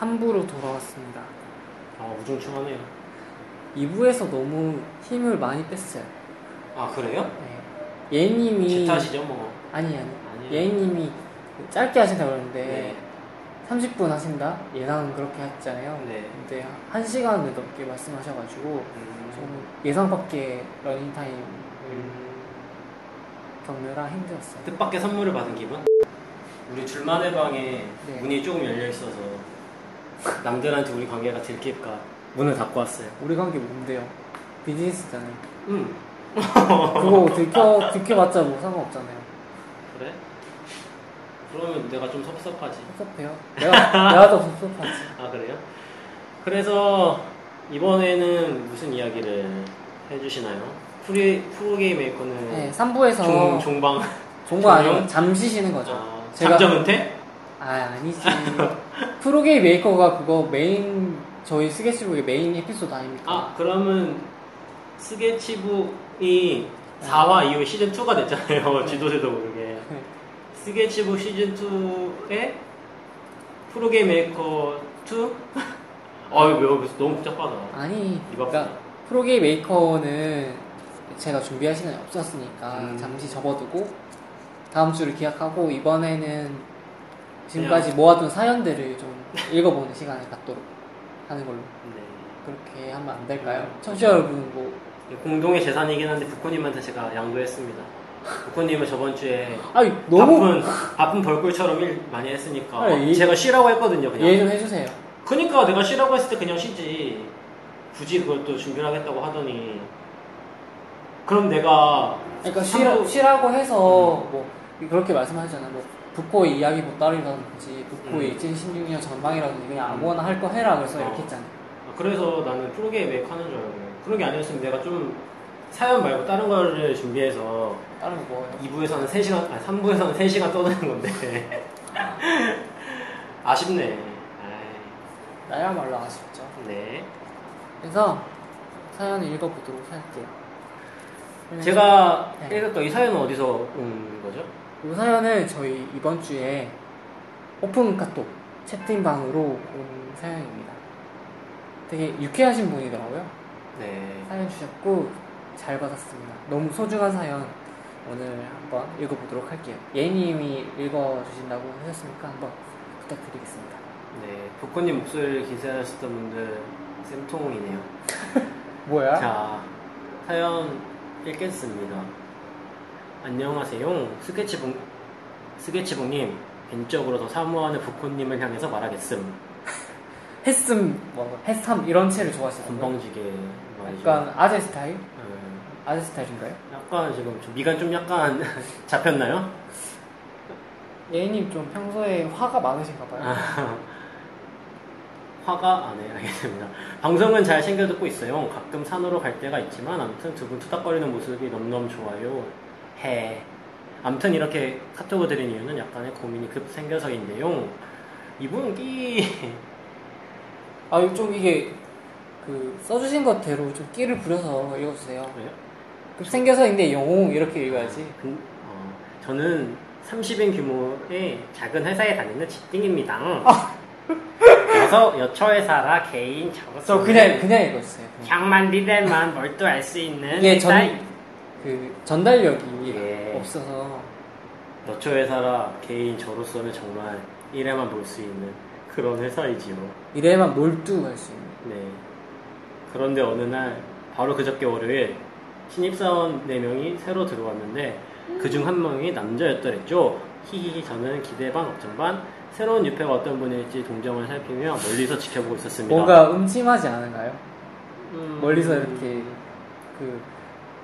3부로 돌아왔습니다. 아 우중충하네요. 2부에서 너무 힘을 많이 뺐어요. 아 그래요? 네. 예님이 제 탓이죠 뭐. 아니 아니 아니에요. 예님이 짧게 하신다 그러는데 네. 30분 하신다 예상은 그렇게 했잖아요. 네. 근데 1 시간을 넘게 말씀하셔가지고 음, 좀 예상 밖의 러닝 타임 음, 겪느라 힘들었어요. 뜻밖의 선물을 받은 기분? 우리 둘만의 방에 네. 문이 조금 열려 있어서 남들한테 우리 관계가 들킬까 문을 닫고 왔어요. 우리 관계 뭔데요? 비즈니스잖아요. 음 그거 들켜 들켜봤자 뭐 상관없잖아요. 그래? 그러면 내가 좀 섭섭하지. 섭섭해요. 내가 내가 더 섭섭하지. 아 그래요? 그래서 이번에는 무슨 이야기를 해주시나요? 프리 프로게임 메이커는 네, 3부에서 종 종방 아니고 종료? 잠시 쉬는 거죠. 아, 제가- 잠정 은퇴? 아 아니지. 프로게임 메이커가 그거 메인 저희 스케치북의 메인 에피소드 아닙니까? 아 그러면 스케치북이 4화 이후 시즌 2가 됐잖아요. 쥐도새도 모르게. 네. 스케치북 시즌 2에 프로게임 메이커 2? 아 이거 왜 너무 복잡하다. 아니, 그러니까 프로게임 메이커는 제가 준비할 시간이 없었으니까 음. 잠시 접어두고 다음 주를 기약하고 이번에는 지금까지 모아둔 사연들을 좀 읽어보는 시간을 갖도록 하는 걸로 네. 그렇게 하면 안 될까요? 청취자 여러분 뭐 공동의 재산이긴 한데 부코님한테 제가 양도했습니다. 부코님은 저번 주에 아니 너무 바쁜 바쁜 벌꿀처럼 일 많이 했으니까 아니, 이- 제가 쉬라고 했거든요. 그냥. 이해 좀 해주세요. 그니까 내가 쉬라고 했을 때 그냥 쉬지. 굳이 그것도 준비를 하겠다고 하더니. 그럼 내가. 그러니까 쉬라, 쉬라고 해서 뭐 그렇게 말씀하셨잖아요. 뭐 북코의 이야기 보따리라든지 북코의 음. 2016년 전망이라든지 그냥 아무거나 할 거 해라 그래서 어. 이렇게 했잖아요. 그래서 나는 프로게임 메이크 하는 줄 알고. 그런 게 아니었으면 내가 좀 사연 말고 다른 거를 준비해서 다른 거 뭐예요? 2부에서는 3시간, 아니 3부에서는 3시간 떠드는 건데. 아쉽네. 아이, 나야말로 아쉽죠. 네. 그래서 사연을 읽어보도록 할게요. 제가 네. 읽었던 이 사연은 어디서 온 거죠? 이 사연은 저희 이번 주에 오픈 카톡 채팅방으로 온 사연입니다. 되게 유쾌하신 분이더라고요. 네. 사연 주셨고 잘 받았습니다. 너무 소중한 사연 오늘 한번 읽어보도록 할게요. 예님이 읽어주신다고 하셨으니까 한번 부탁드리겠습니다. 네. 복권님 목소리를 기사하셨던 분들 쌤통이네요. 뭐야? 자, 사연 읽겠습니다. 안녕하세요. 스케치북, 스케치북님, 벤적으로 더 사모하는 부코님을 향해서 말하겠음. 했음, 뭐, 했삼 이런 채를 좋아하시는 거예요? 건방지게 말이죠. 약간 아재 스타일? 음, 아재 스타일인가요? 약간 지금 좀 미간 좀 약간 잡혔나요? 예님 좀 평소에 화가 많으신가 봐요. 아, 화가 아, 네, 알겠습니다. 방송은 잘 챙겨 듣고 있어요. 가끔 산으로 갈 때가 있지만, 아무튼 두 분 투닥거리는 모습이 너무너무 좋아요. 해. 아무튼 이렇게 카톡을 드린 이유는 약간의 고민이 급 생겨서인데요. 이분 끼, 아, 좀 이게 그 써주신 것대로 좀 끼를 부려서 읽어주세요. 왜요? 급 생겨서인데 영웅 이렇게 읽어야지. 근- 어, 저는 30인 규모의 작은 회사에 다니는 직딩입니다. 그래서 여초회사라 개인 작업 저 그냥 그냥. 그냥. 향만 리델만 뭘또알수 있는 이게 회사 전, 그 전달력이 예. 없어서 너초회사라 개인 저로서는 정말 일에만 볼 수 있는 그런 회사이지요. 이래만 몰두할 수 있는. 네. 그런데 어느 날 바로 그저께 월요일 신입사원 4명이 새로 들어왔는데 그중 한 명이 남자였더랬죠. 히히히 저는 기대 반 걱정 반 새로운 유패가 어떤 분일지 동정을 살피며 멀리서 지켜보고 있었습니다. 뭔가 음침하지 않은가요? 음, 멀리서 이렇게 그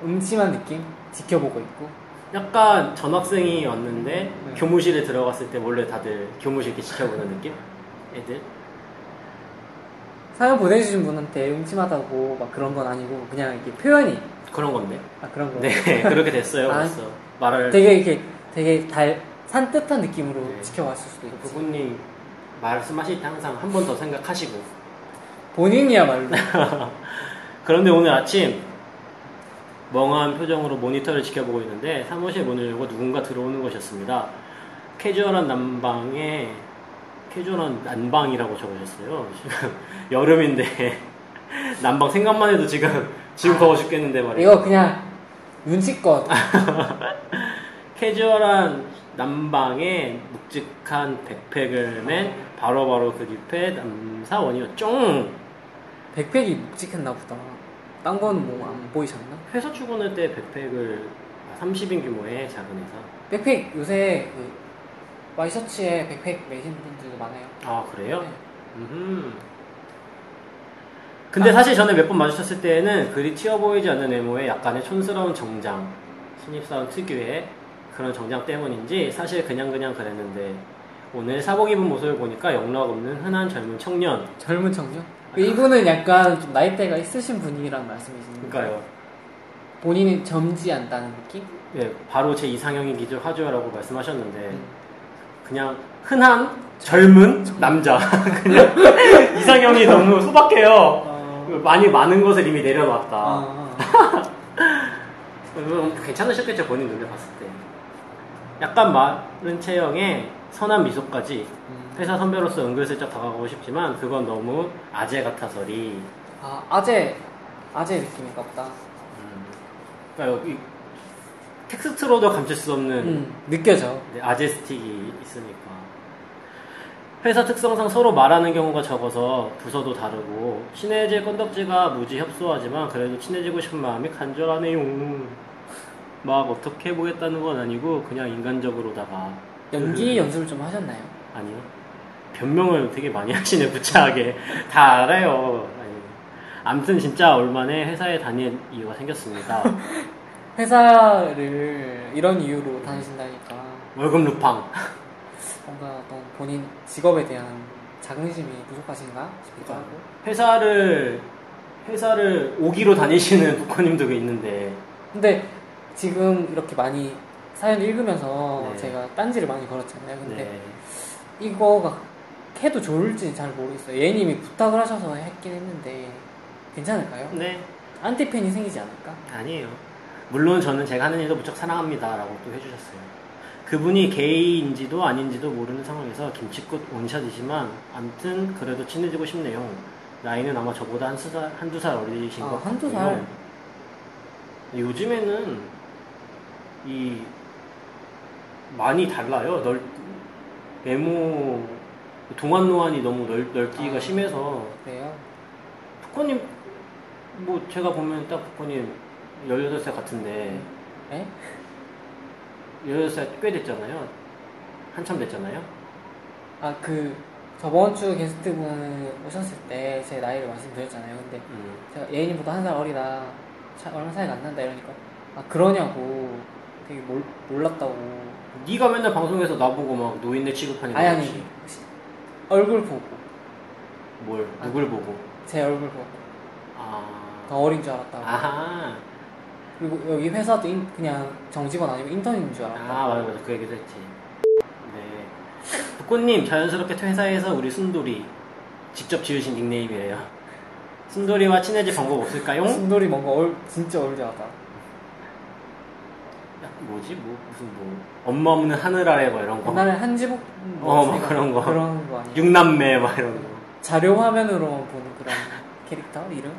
음침한 느낌 지켜보고 있고. 약간 전학생이 왔는데 네. 교무실에 들어갔을 때 몰래 다들 교무실 이렇게 지켜보는 느낌? 애들? 사연 보내주신 분한테 음침하다고 막 그런 건 아니고 그냥 이렇게 표현이 그런 건데. 아 그런 거. 네, 그렇게 됐어요. 아, 벌써. 말을. 되게 이렇게 되게 달 산뜻한 느낌으로 네. 지켜봤을 수도 있지. 부부님 말씀하실 때 항상 한 번 더 생각하시고. 본인이야말로 그런데 오늘 아침 멍한 표정으로 모니터를 지켜보고 있는데 사무실 문을 열고 누군가 들어오는 것이었습니다. 캐주얼한 난방에 캐주얼한 난방이라고 적으셨어요. 지금 여름인데 난방 생각만 해도 지금 지금 더워 죽겠는데 말이에요. 이거 그냥 눈치껏 캐주얼한 난방에 묵직한 백팩을 맨 바로바로 그 뒷에 남사원이요. 쫑! 백팩이 묵직했나 보다. 딴건뭐안 보이셨나? 회사 출근할 때 백팩을 30인 규모의 작은 회사. 백팩 요새 그 와이셔츠에 백팩 매시는 분들도 많아요. 아 그래요? 네. 음. 근데 사실 전에 몇번 마주쳤을 때에는 그리 튀어 보이지 않는 외모에 약간의 촌스러운 정장, 신입사원 특유의 그런 정장 때문인지 사실 그냥 그냥 그랬는데 오늘 사복 입은 모습을 보니까 영락 없는 흔한 젊은 청년. 젊은 청년? 이분은 약간 좀 나이대가 있으신 분이란 말씀이신가요? 그러니까요. 본인이 젊지 않다는 느낌? 예, 바로 제 이상형인 기준 하죠라고 말씀하셨는데 음. 그냥 흔한 젊은 남자. 그냥 이상형이 너무 소박해요. 어... 많이 많은 것을 이미 내려놨다. 아, 음, 괜찮으셨겠죠 본인 눈에 봤을 때 약간 마른 체형에 선한 미소까지 음. 회사 선배로서 은근슬쩍 다가가고 싶지만 그건 너무 아재 같아서리 아 아재 아재 느낌인가 보다. 음, 그러니까 여기 텍스트로도 감출 수 없는 음, 느껴져. 네, 아재 스틱이 있으니까. 회사 특성상 서로 말하는 경우가 적어서 부서도 다르고 친해질 건덕지가 무지 협소하지만 그래도 친해지고 싶은 마음이 간절하네요. 막 어떻게 해보겠다는 건 아니고 그냥 인간적으로다가. 연기 연습을 좀 하셨나요? 아니요. 변명을 되게 많이 하시네 부차하게. 다 알아요 아무튼 진짜 얼마에 회사에 다닐 이유가 생겼습니다 회사를 이런 이유로 다니신다니까 월급 루팡 뭔가 어떤 본인 직업에 대한 자긍심이 부족하신가 싶기도 하고. 회사를 회사를 오기로 다니시는 부커님도 있는데 근데 지금 이렇게 많이 사연 읽으면서 네. 제가 딴지를 많이 걸었잖아요. 근데 네. 이거가 해도 좋을지 잘 모르겠어요. 예님이 부탁을 하셔서 했긴 했는데 괜찮을까요? 네 안티팬이 생기지 않을까? 아니에요. 물론 저는 제가 하는 일도 무척 사랑합니다라고 또 해주셨어요. 그분이 게이인지도 아닌지도 모르는 상황에서 김치꽃 원샷이지만 암튼 그래도 친해지고 싶네요. 나이는 아마 저보다 한수 살, 한두 살 어리신 아, 것 한두 같고요. 살? 요즘에는 이 많이 달라요. 넓 외모 동안 노안이 너무 넓, 넓기가 아. 심해서 그래요? 북커님 뭐 제가 보면 딱 북커님 18살 같은데 네? 18살 꽤 됐잖아요. 한참 됐잖아요. 아, 그, 저번 주 게스트분 오셨을 때 제 나이를 말씀드렸잖아요. 근데 음. 제가 예인이보다 한 살 어리다. 차, 얼마 차이가 안 난다. 이러니까. 아, 그러냐고. 되게 몰, 몰랐다고. 네가 맨날 방송에서 나보고 막 노인네 취급하니까 아니, 그렇지. 아니. 얼굴 보고. 뭘 누굴 보고 제 얼굴 보고. 아 더 어린 줄 알았다고. 아하 그리고 여기 회사도 인- 그냥 정직원 아니고 인턴인 줄 알았다고. 아 맞아 맞아 그 얘기도 했지 네 북꽃님 자연스럽게 회사에서 우리 순돌이 직접 지으신 닉네임이에요 순돌이와 친해질 방법 없을까요? 순돌이 뭔가 얼, 진짜 올드하다. 야, 뭐지 뭐 무슨 뭐 엄마 없는 하늘 아래 뭐 이런 거 옛날에 한지복 어, 뭐막 그런 거. 그런 거 아니에요? 육남매 막 이런 거 자료 화면으로만 보는 그런 캐릭터 이름?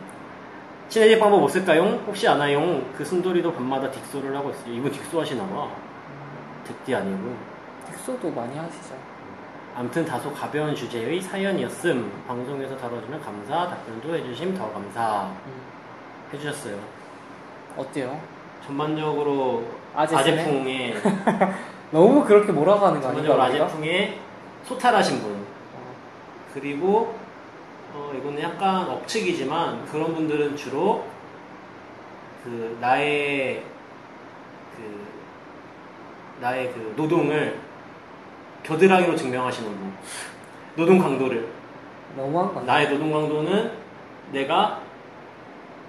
친해질 방법 없을까요? 혹시 아나요? 그 순돌이도 밤마다 딕소를 하고 있어요. 이분 딕소 하시나 봐. 득디 아니고. 텍소도 많이 하시죠. 암튼 다소 가벼운 주제의 사연이었음. 방송에서 다뤄주면 감사, 답변도 해주심 더 감사. 음, 해주셨어요. 어때요? 전반적으로 아재스네? 아재풍에, 너무 그렇게 몰아가는 거 전반적으로 아닌가? 우리가? 아재풍에 소탈하신 분. 어, 그리고, 어, 이거는 약간 억측이지만 그런 분들은 주로 그 나의 그 나의 그 노동을 겨드랑이로 증명하시는 분. 노동 강도를. 너무한 거? 나의 노동 강도는 내가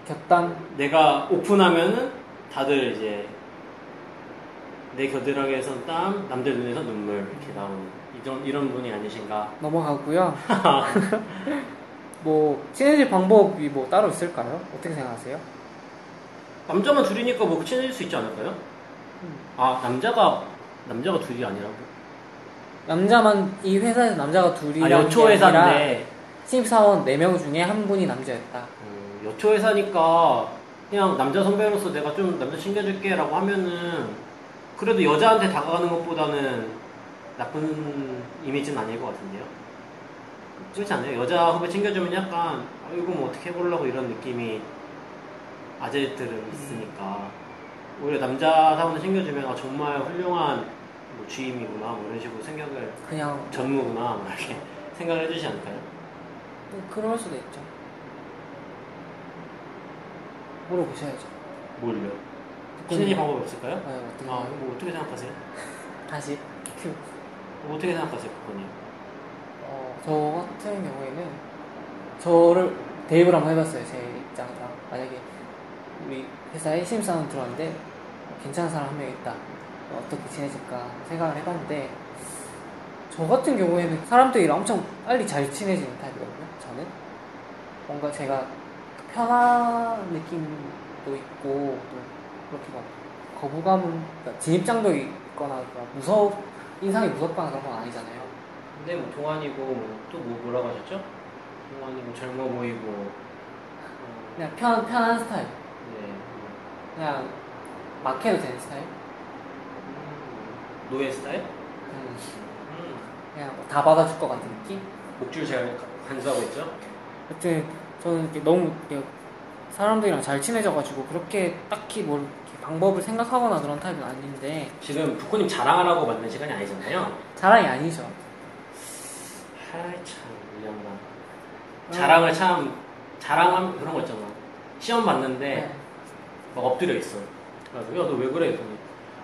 곁단 내가 오픈하면은 다들 이제 내 겨드랑이에선 땀, 남들 눈에서 눈물 이렇게 나오는 이런 이런 분이 아니신가? 넘어가고요. 뭐 친해질 방법이 뭐 따로 있을까요? 어떻게 생각하세요? 남자만 둘이니까 뭐 친해질 수 있지 않을까요? 음. 아 남자가 남자가 둘이 아니라고? 남자만 이 회사에서 남자가 아, 둘이라는 여초 회사인데 신입사원 4명 중에 한 분이 남자였다. 음, 여초 회사니까 그냥 남자 선배로서 내가 좀 남자 챙겨줄게라고 하면은 그래도 여자한테 다가가는 것보다는 나쁜 이미지는 아닐 것 같은데요. 그렇지 않아요? 여자 후배 챙겨주면 약간 아, 이거 뭐 어떻게 해보려고 이런 느낌이 아재들은 있으니까 오히려 남자 사원을 챙겨주면 아, 정말 훌륭한 뭐 주임이구나 뭐 이런 식으로 생각을 그냥 전무구나 뭐 이렇게 생각을 해주지 않을까요? 뭐 그럴 수도 있죠. 물어보셔야죠. 뭘요? 신인이 방법이 없을까요? 네, 어떻게 아, 뭐 어떻게 생각하세요? 다시 큐. 뭐 어떻게 생각하세요, 그거님? 어, 저 같은 경우에는 저를 대입을 한번 해봤어요. 제 입장에서 만약에 우리 회사에 신입사원 들어왔는데 괜찮은 사람 한 명 있다. 어떻게 지내질까 생각을 해봤는데 저 같은 경우에는 사람들이랑 엄청 빨리 잘 친해지는 타입이거든요. 저는 뭔가 제가 편한 느낌도 있고 또 그렇게 막 거부감은 그러니까 진입장도 있거나 그러니까 무섭 인상이 무섭거나 그런 건 아니잖아요. 근데 뭐 동안이고 또뭐 뭐라고 하셨죠? 동안이고 젊어 보이고 어, 그냥 편 편한 스타일. 네. 그냥 막 해도 되는 스타일. 음, 노예 스타일? 음, 음, 그냥 뭐다 받아줄 것 같은 느낌. 목줄 잘 간수하고 있죠? 여튼 저는 이렇게 너무 이렇게 사람들이랑 잘 친해져가지고 그렇게 딱히 뭘 이렇게 방법을 생각하거나 그런 타입은 아닌데 지금 부코님 자랑하라고 만든 시간이 아니잖아요. 자랑이 아니죠. 하이 참 이양반. 자랑을 참 자랑함 그런 거 있잖아. 시험 봤는데 네. 막 엎드려 있어. 그래서 야너 왜 그래? 그랬더니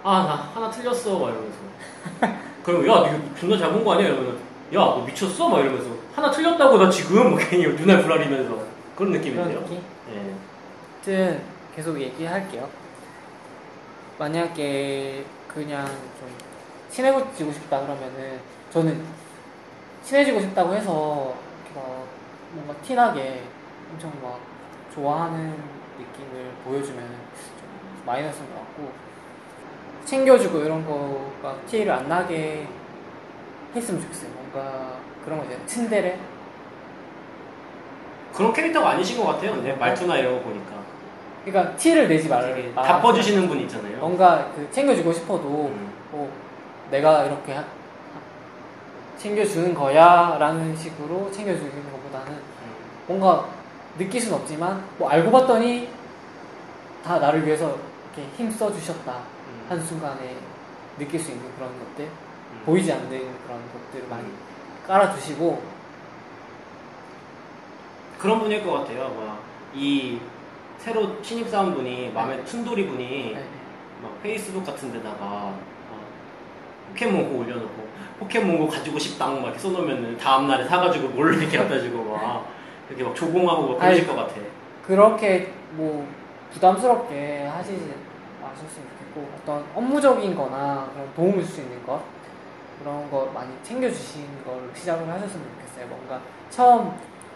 아나 하나 틀렸어 막 이러면서. 그럼 야너 이거 존나 잘 본 거 아니야? 이러면 야너 미쳤어? 막 이러면서 하나 틀렸다고 나 지금 막 괜히 눈알 부라리면서 그런 그런 느낌인데요. 느낌. 예. 아무튼 계속 얘기할게요. 만약에 그냥 좀 친해지고 싶다 그러면은 저는 친해지고 싶다고 해서 막 뭔가 티나게 엄청 막 좋아하는 느낌을 보여주면 좀 마이너스인 것 같고 챙겨주고 이런 거가 티를 안 나게 했으면 좋겠어요. 뭔가 그런 거 있잖아요. 츤데레 그런 캐릭터가 아니신 것 같아요. 근데 말투나 이런 거 보니까 그러니까 티를 내지 말 되게 말- 다퍼주시는 분 있잖아요. 뭔가 그 챙겨주고 싶어도 음. 뭐 내가 이렇게 하- 챙겨주는 거야 라는 식으로 챙겨주는 것보다는 음. 뭔가 느낄 순 없지만 뭐 알고 봤더니 다 나를 위해서 이렇게 힘써 주셨다 음. 한순간에 느낄 수 있는 그런 것들 음. 보이지 않는 그런 것들을 많이 음. 깔아주시고 그런 분일 것 같아요. 막이 새로 신입 사원분이 마음에 춘돌이 분이 네. 막 페이스북 같은 데다가 어, 포켓몬고 올려놓고 포켓몬고 가지고 싶당 막 이렇게 써놓으면 다음날에 사가지고 몰래 이렇게 갖다 주고 막 이렇게 막 조공하고 막 그러실 아이. 것 같아. 그렇게 뭐 부담스럽게 하시지 마셨으면 좋겠고 어떤 업무적인 거나 그런 도움을 줄 수 있는 것 그런 거 많이 챙겨주신 걸 시작을 하셨으면 좋겠어요 뭔가 처음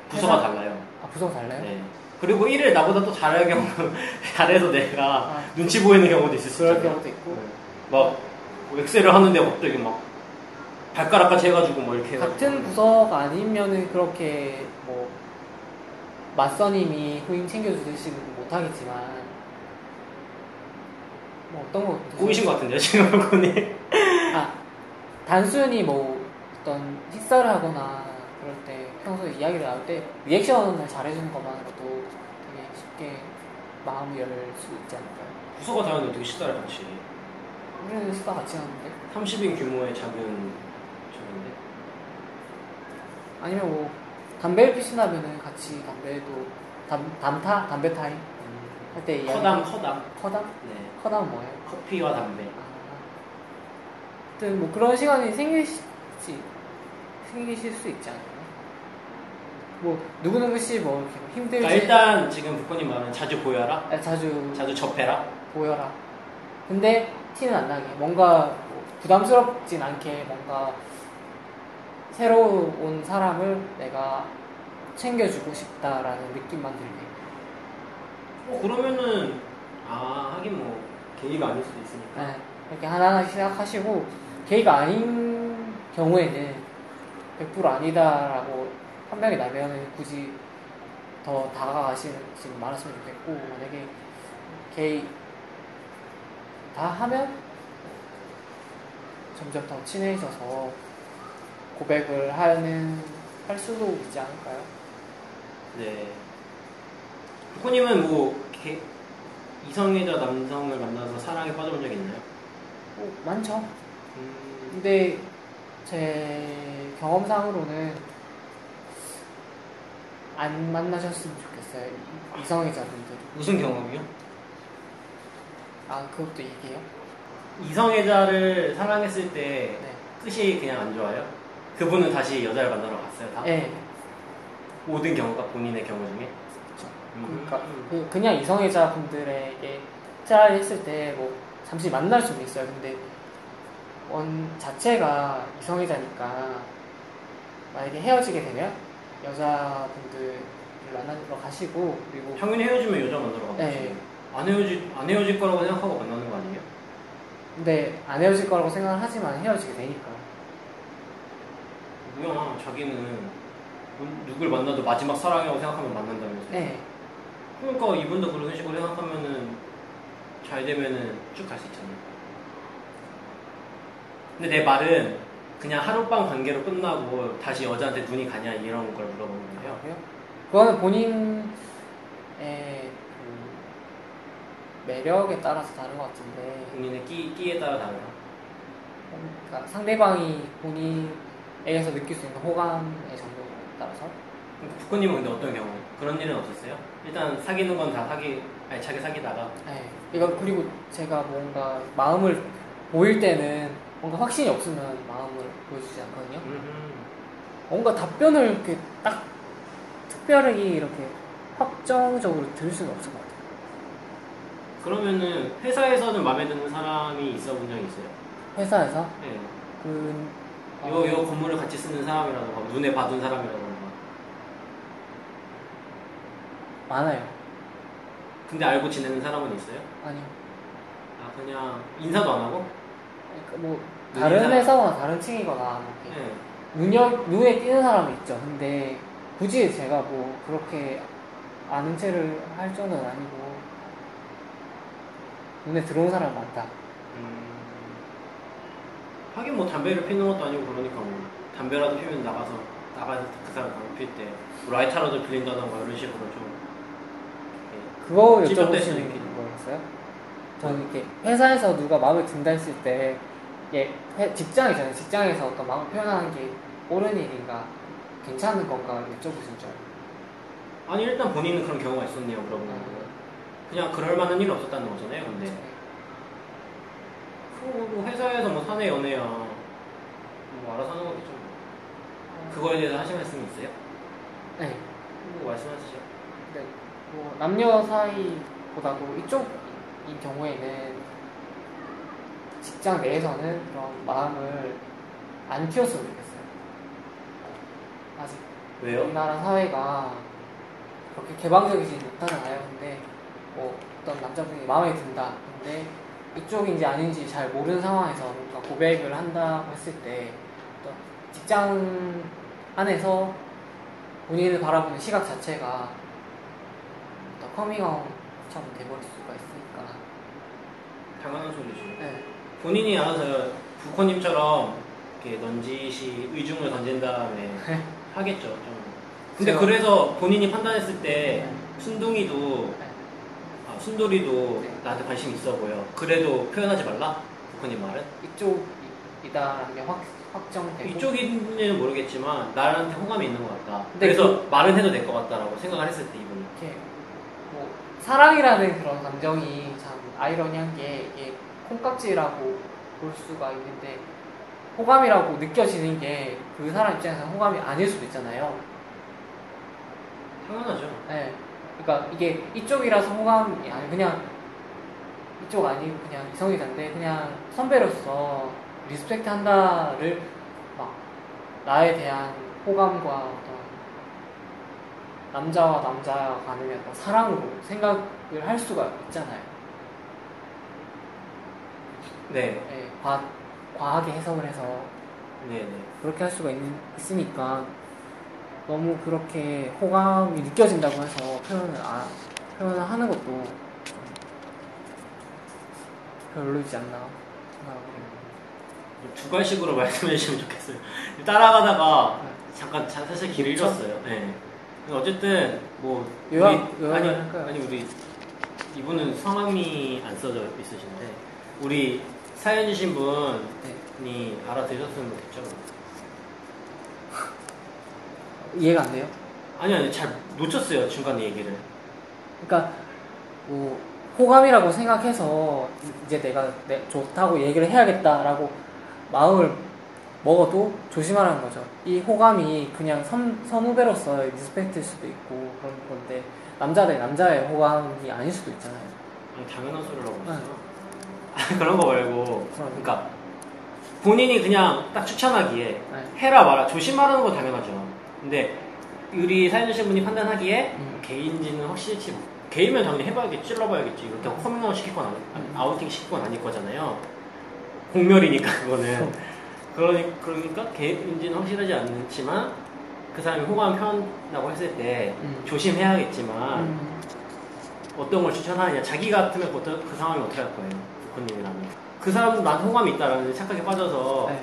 부서가 회사- 달라요. 아 부서가 달라요? 네. 그리고 일을 나보다 또 잘할 경우 잘해서 내가 아, 눈치 보이는 경우도 있을 수 그럴 있잖아요. 경우도 있고 네. 막 엑셀을 하는데 갑자기 막 발가락까지 해가지고 뭐 이렇게 해가지고. 같은 부서가 아니면은 그렇게 뭐 맞선임이 후임 챙겨주시는 건 못하겠지만 뭐 어떤 거 꼬이신 것 같은데요 지금 분이 아 단순히 뭐 어떤 식사를 하거나 그럴 때 평소에 이야기를 나눌 때 리액션을 잘해주는 것만으로도 되게 쉽게 마음을 열 수 있지 않을까요? 부서가 다른데 어떻게 식사를 같이 우리는 식사 같이 하는데 30인 규모의 작은 아니면 뭐 담배를 피신다면은 같이 담배도 담, 담타? 담배 타임? 할때 이야기? 커담 커담. 커담? 네. 커담은 뭐예요? 커피와 담배. 아, 아무튼 뭐 그런 시간이 생기시, 생기실 수 있지 않나요? 뭐 누구누구 씨뭐 이렇게 뭐 힘들지? 그러니까 일단 지금 북권님 말은 자주 보여라? 아, 자주. 자주 접해라? 보여라. 근데 티는 안 나게. 뭔가 뭐 부담스럽진 않게 뭔가 새로 온 사람을 내가 챙겨주고 싶다라는 느낌만 들게. 어, 그러면은 아 하긴 뭐 게이가 아닐 수도 있으니까 네, 이렇게 하나하나 시작하시고 계기가 아닌 경우에는 100% 아니다라고 판명이 나면 굳이 더 다가가시는 지금 많았으면 좋겠고 만약에 게이 다 하면 점점 더 친해져서 고백을 하는 할 수도 있지 않을까요? 네. 부코님은 뭐 개- 이성애자 남성을 만나서 사랑에 빠져본 적 있나요? 뭐, 많죠. 음, 근데 제 경험상으로는 안 만나셨으면 좋겠어요. 이- 이성애자분들. 무슨 경험이요? 아 그것도 얘기해요? 이성애자를 사랑했을 때 네. 끝이 그냥 안 좋아요? 그분은 다시 여자를 만나러 갔어요, 다? 네. 모든 경우가 본인의 경우 중에? 그렇죠. 음. 그러니까 그, 그냥 이성애자 분들에게 try 했을 때 뭐 잠시 만날 수는 있어요. 근데 원 자체가 이성애자니까 만약에 헤어지게 되면 여자분들을 만나러 가시고 그리고 당연히 헤어지면 여자 만나러 가겠지. 네. 안 헤어지 안 헤어질 거라고 생각하고 만나는 거 아니에요? 근데 안 헤어질 거라고 생각을 하지만 헤어지게 되니까 뭐야, 자기는 누굴 만나도 마지막 사랑이라고 생각하면 만난다면서. 네. 그러니까 이분도 그런 식으로 생각하면은 잘 되면은 쭉 갈 수 있잖아요. 근데 내 말은 그냥 하룻밤 관계로 끝나고 다시 여자한테 눈이 가냐 이런 걸 물어보는 거예요. 그래요? 그거는 본인의 그 매력에 따라서 다른 것 같은데 본인의 끼, 끼에 따라 다르다. 그러니까 상대방이 본인 에게서 느낄 수 있는 호감의 정도에 따라서 부모님은 근데 어떤 경우? 그런 일은 없었어요? 일단 사귀는 건 다 사귀, 아니 자기 사귀다가 네. 이거 그리고 제가 뭔가 마음을 보일 때는 뭔가 확신이 없으면 마음을 보여주지 않거든요. 음, 뭔가 답변을 이렇게 딱 특별하게 이렇게 확정적으로 들을 수는 없을 것 같아요. 그러면은 회사에서는 마음에 드는 사람이 있어 본 적이 있어요? 회사에서 네. 그 요, 요 건물을 같이 쓰는 사람이라던가 눈에 봐둔 사람이라던가 많아요. 근데 알고 지내는 사람은 있어요? 아니요. 아 그냥 인사도 안 하고? 그러니까 뭐 다른 사- 회사거나 다른 층이거나 뭐 이렇게 네. 눈여, 눈에 띄는 사람이 있죠. 근데 굳이 제가 뭐 그렇게 아는 체를 할 정도는 아니고 눈에 들어온 사람이 많다. 음, 하긴 뭐 담배를 피는 것도 아니고 그러니까 뭐 담배라도 피면 나가서 나가서 그 사람 담배 필때 라이터라도 빌린다던가 이런 식으로 좀 그거 수 여쭤보시는 있게. 거였어요? 저는 이렇게 회사에서 누가 마음에 든다 했을 때 예, 회- 직장이잖아요. 직장에서 어떤 마음을 표현하는 게 옳은 일인가 괜찮은 건가 여쭤보신 줄 알아요. 아니 일단 본인은 그런 경우가 있었네요 물어보는 거 그냥 그럴 만한 일은 없었다는 거잖아요 근데 그거 뭐 회사에서 뭐 사내 연애야 뭐 알아서 하는 거겠죠 뭐. 그거에 대해서 하실 말씀이 있어요? 네. 뭐 말씀하시죠 근데 뭐 남녀 사이보다도 이쪽인 경우에는 직장 내에서는 그런 마음을 안 키웠으면 좋겠어요. 아직 왜요? 우리나라 사회가 그렇게 개방적이지 못하잖아요. 근데 뭐 어떤 남자분이 마음에 든다. 근데 이쪽인지 아닌지 잘 모르는 상황에서 뭔가 고백을 한다고 했을 때 직장 안에서 본인을 바라보는 시각 자체가 커밍아웃처럼 돼버릴 수가 있으니까. 당연한 소리죠 네. 본인이 알아서 부코님처럼 이렇게 넌지시 의중을 던진 다음에 하겠죠. 좀. 근데 그래서 본인이 판단했을 때 네. 순둥이도 네. 아, 순돌이도 네. 나한테 관심 있어 보여. 그래도 표현하지 말라. 부코님 말은 이쪽이다라는 게 확, 확정되고 이쪽인지는 모르겠지만 나한테 호감이 있는 것 같다. 근데 그래서 말은 해도 될 것 같다라고 생각을 했을 때 이분이 이렇게 뭐 사랑이라는 그런 감정이 참 아이러니한 게 이게 콩깍지라고 볼 수가 있는데 호감이라고 느껴지는 게 그 사람 입장에서 호감이 아닐 수도 있잖아요. 당연하죠. 네. 그러니까 이게 이쪽이라서 호감이 아니 그냥 이쪽 아니고 그냥 이성애자인데 그냥 선배로서 respect 한다를 막 나에 대한 호감과 어떤 남자와 남자 간의 어떤 사랑으로 생각을 할 수가 있잖아요. 네. 네, 과, 과하게 해석을 해서 네네. 그렇게 할 수가 있는, 있으니까 너무 그렇게 호감이 느껴진다고 해서 표현을 아, 표현을 하는 것도 좀 별로이지 않나 생각합니다. 두 가지식으로 말씀해 주시면 좋겠어요. 따라가다가 잠깐 자- 사실 길을 그쵸? 잃었어요. 네. 어쨌든 뭐 요약- 우리- 아니 할까요? 아니 우리 이분은 성함이 안 써져 있으신데 우리 사연 주신 분이 네. 알아들으셨으면 됐죠. 이해가 안 돼요? 아니 아니 잘 놓쳤어요 중간에 얘기를. 그러니까 뭐 호감이라고 생각해서 이제 내가 내, 좋다고 얘기를 해야겠다라고 마음을 먹어도 조심하라는 거죠. 이 호감이 그냥 선, 선후배로서 respect일 수도 있고 그런 건데 남자 대 남자의 호감이 아닐 수도 있잖아요. 아니, 당연한 소리를 하고 네. 있어. 그런 거 말고 그러니까 본인이 그냥 딱 추천하기에 네. 해라 마라 조심하라는 거 당연하죠. 근데 우리 사연 주신 분이 판단하기에 음. 게인지는 확실치 못- 게이면 당연히 해봐야겠지 찔러봐야겠지. 이렇게 커밍아웃 시킬 건 아니, 음. 아우팅 시킬 건 아닐 거잖아요. 공멸이니까 그거는. 그러니, 그러니까 게인지는 확실하지 않지만 그 사람이 호감 표현한다고 했을 때 음. 조심해야겠지만 음, 어떤 걸 추천하느냐. 자기 같으면 보통 그 상황이 어떻게 할 거예요? 부모님이라면. 그 사람도 나한테 호감이 있다라는 착각에 빠져서 네.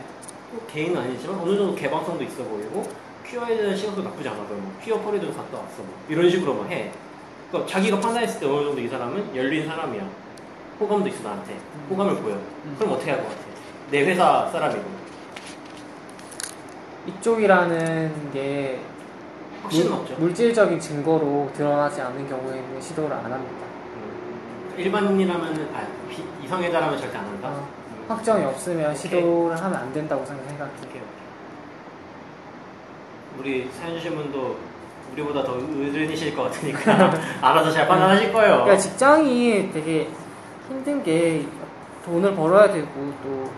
꼭 개인은 아니지만 어느 정도 개방성도 있어 보이고 퀴어에 대한 시각도 나쁘지 않아 보여. 뭐 퀴어 퍼레이드 갔다 왔어. 뭐 이런 식으로만 해. 그러니까 자기가 판단했을 때 어느 정도 이 사람은 열린 사람이야. 호감도 있어 나한테. 음. 호감을 보여. 음. 그럼 어떻게 할 것 같아? 내 회사 사람이고. 이쪽이라는 게 확신은 물- 없죠. 물질적인 증거로 드러나지 않는 경우에는 시도를 안 합니다. 음. 일반인이라면 아, 비- 이성애자라면 절대 안 한다. 어, 음. 확정이 없으면. 시도를 하면 안 된다고 생각해요. 우리 사연 주신 분도 우리보다 더 어른이실 것 같으니까 알아서 잘 판단하실 거예요. 그러니까 직장이 되게 힘든 게 돈을 벌어야 되고 또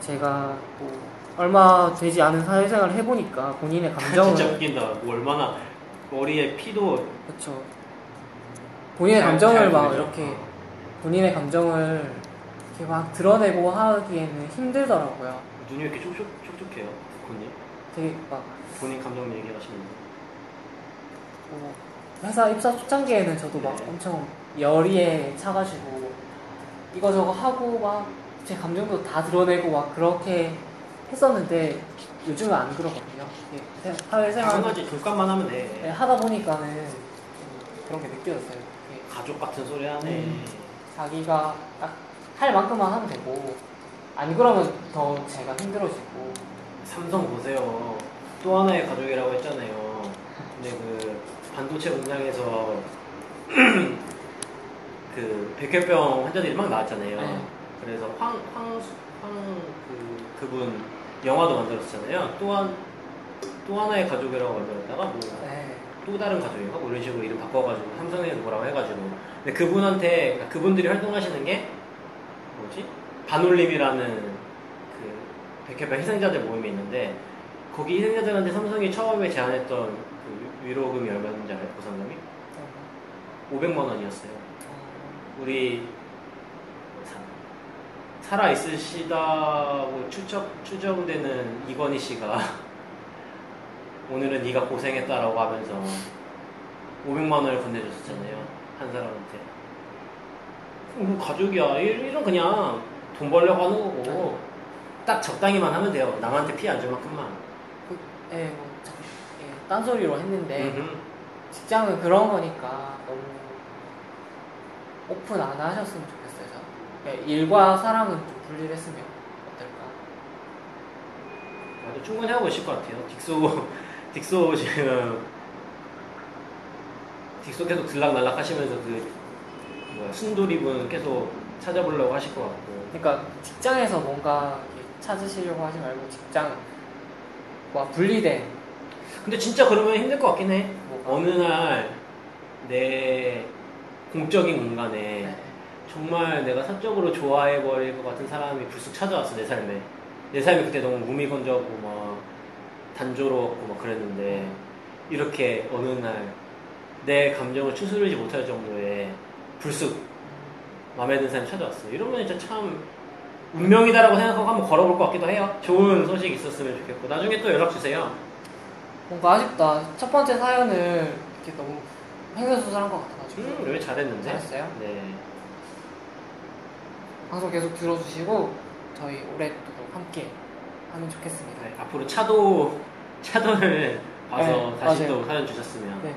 제가, 또 얼마 되지 않은 사회생활을 해보니까 본인의 감정을 진짜 웃긴다. 뭐 얼마나 머리에 피도 그렇죠. 본인의 잘- 감정을 잘 막. 이렇게 본인의 감정을 이렇게 막 드러내고 하기에는 힘들더라고요. 눈이 왜 이렇게 촉촉, 촉촉해요? 본인? 되게 막 본인 감정 얘기하시면서 뭐 회사 입사 초창기에는 저도 막 네. 엄청 열의에 차가지고 이거저거 하고 막 제 감정도 다 드러내고 막 그렇게 했었는데 요즘은 안 그러거든요. 세- 사회생활 당연하지 교감만 하면 돼 네, 하다 보니까는 좀 그런 게 느껴졌어요. 이게 가족 같은 소리 하네 음. 자기가 딱 할 만큼만 하면 되고 안 그러면 더 제가 힘들어지고 삼성 보세요 또 하나의 가족이라고 했잖아요 근데 그 반도체 공장에서 그 백혈병 환자들이 막 나왔잖아요 네. 그래서 황, 황, 황, 그, 그분 영화도 만들었잖아요 또 한, 또 하나의 가족이라고 만들었다가 뭐 네. 또 다른 가족인가? 뭐 이런 식으로 이름 바꿔가지고 삼성에서 뭐라고 해가지고 근데 그분한테 그러니까 그분들이 활동하시는 게 뭐지? 반올림이라는 그 백혈병 희생자들 모임이 있는데 거기 희생자들한테 삼성이 처음에 제안했던 그 위로금이 얼마인지 알아요? 보상금이? 500만 원이었어요. 우리 사- 살아 있으시다고 추적, 추정되는 이건희 씨가 오늘은 네가 고생했다라고 하면서 500만 원을 건네줬었잖아요 한 사람한테. 음, 가족이야. 이- 이런 그냥 돈 벌려고 하는 거고. 딱 적당히만 하면 돼요. 남한테 피해 안 줄 만큼만. 그, 예, 뭐, 자- 예, 딴소리로 했는데 음흠. 직장은 그런 거니까 너무 오픈 안 하셨으면 좋겠어요. 저는. 예, 일과 사랑은 좀 분리를 했으면 어떨까? 아주 충분히 하고 계실 것 같아요 딕소 딕소 지금 딕소 계속 들락날락 하시면서 그 뭐야 순돌이분 계속 찾아보려고 하실 것 같고 그러니까 직장에서 뭔가 찾으시려고 하지 말고 직장 과 분리된 근데 진짜 그러면 힘들 것 같긴 해. 뭐가? 어느 날 내 공적인 공간에 네. 정말 내가 사적으로 좋아해 버릴 것 같은 사람이 불쑥 찾아왔어 내 삶에. 내 삶이 그때 너무 무미건조하고 막 단조롭고 막 그랬는데 이렇게 어느 날 내 감정을 추스르지 못할 정도의 불쑥 마음에 드는 사람이 찾아왔어. 이러면 진짜 참 운명이다라고 생각하고 한번 걸어볼 것 같기도 해요. 좋은 소식 있었으면 좋겠고 나중에 또 연락 주세요. 뭔가 아쉽다. 첫 번째 사연을 이렇게 너무 횡설수설한 것 같아가지고 음, 왜 잘했는데? 잘했어요. 네. 방송 계속 들어주시고 저희 올해 또 함께 하면 좋겠습니다. 네, 앞으로 차도 차도를 봐서 네, 다시 맞아요. 또 사연 주셨으면. 네.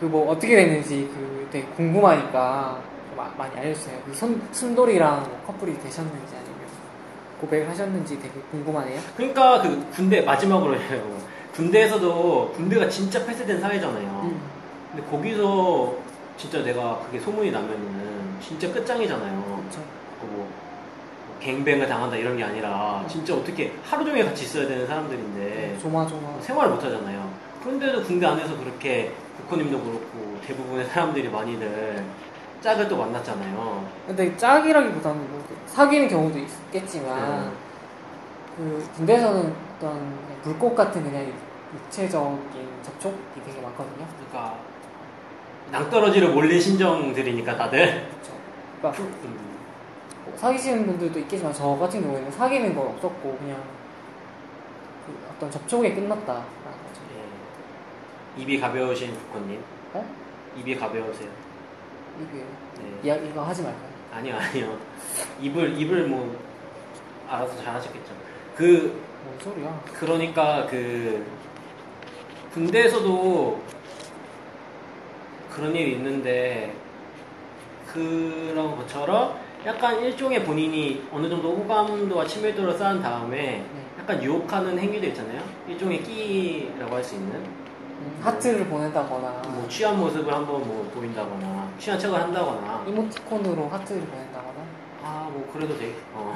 그 뭐 어떻게 됐는지 그 되게 궁금하니까 마- 많이 알려주세요. 그 손, 순돌이랑 뭐 커플이 되셨는지 아니면 고백을 하셨는지 되게 궁금하네요. 그러니까 그 군대 마지막으로 해요. 군대에서도 군대가 진짜 폐쇄된 사회잖아요. 음. 근데 거기서 진짜 내가 그게 소문이 나면은 진짜 끝장이잖아요. 그렇죠. 그 뭐, 갱뱅을 당한다 이런 게 아니라 진짜 어떻게 하루 종일 같이 있어야 되는 사람들인데 조마조마. 생활을 못 하잖아요. 그런데도 군대 안에서 그렇게 국호님도 그렇고 대부분의 사람들이 많이들 짝을 또 만났잖아요. 근데 짝이라기보다는 뭐 사귀는 경우도 있겠지만 음. 그 군대에서는 어떤 불꽃 같은 그냥 육체적인 접촉이 되게 많거든요. 그러니까 낭떠러지를 몰린 신정들이니까 다들. 그렇죠. 그러니까 음, 뭐 사귀시는 분들도 있겠지만 저 같은 경우에는 사귀는 건 없었고 그냥 그 어떤 접촉에 끝났다라는 거죠. 예. 입이 가벼우신 국호님. 어? 입이 가벼우세요. 이게 네. 이야 이거 하지 말까요? 아니요, 아니요. 입을, 입을 뭐, 알아서 잘 하셨겠죠. 그, 뭔 소리야? 그러니까 그, 군대에서도 그런 일이 있는데, 그런 것처럼 약간 일종의 본인이 어느 정도 호감도와 친밀도를 쌓은 다음에 네. 약간 유혹하는 행위도 있잖아요. 일종의 끼라고 할 수 있는. 음, 하트를 보낸다거나 뭐 취한 모습을 한번 뭐 보인다거나, 취한 척을 한다거나. 이모티콘으로 하트를 보낸다거나 아, 뭐, 그래도 돼. 어.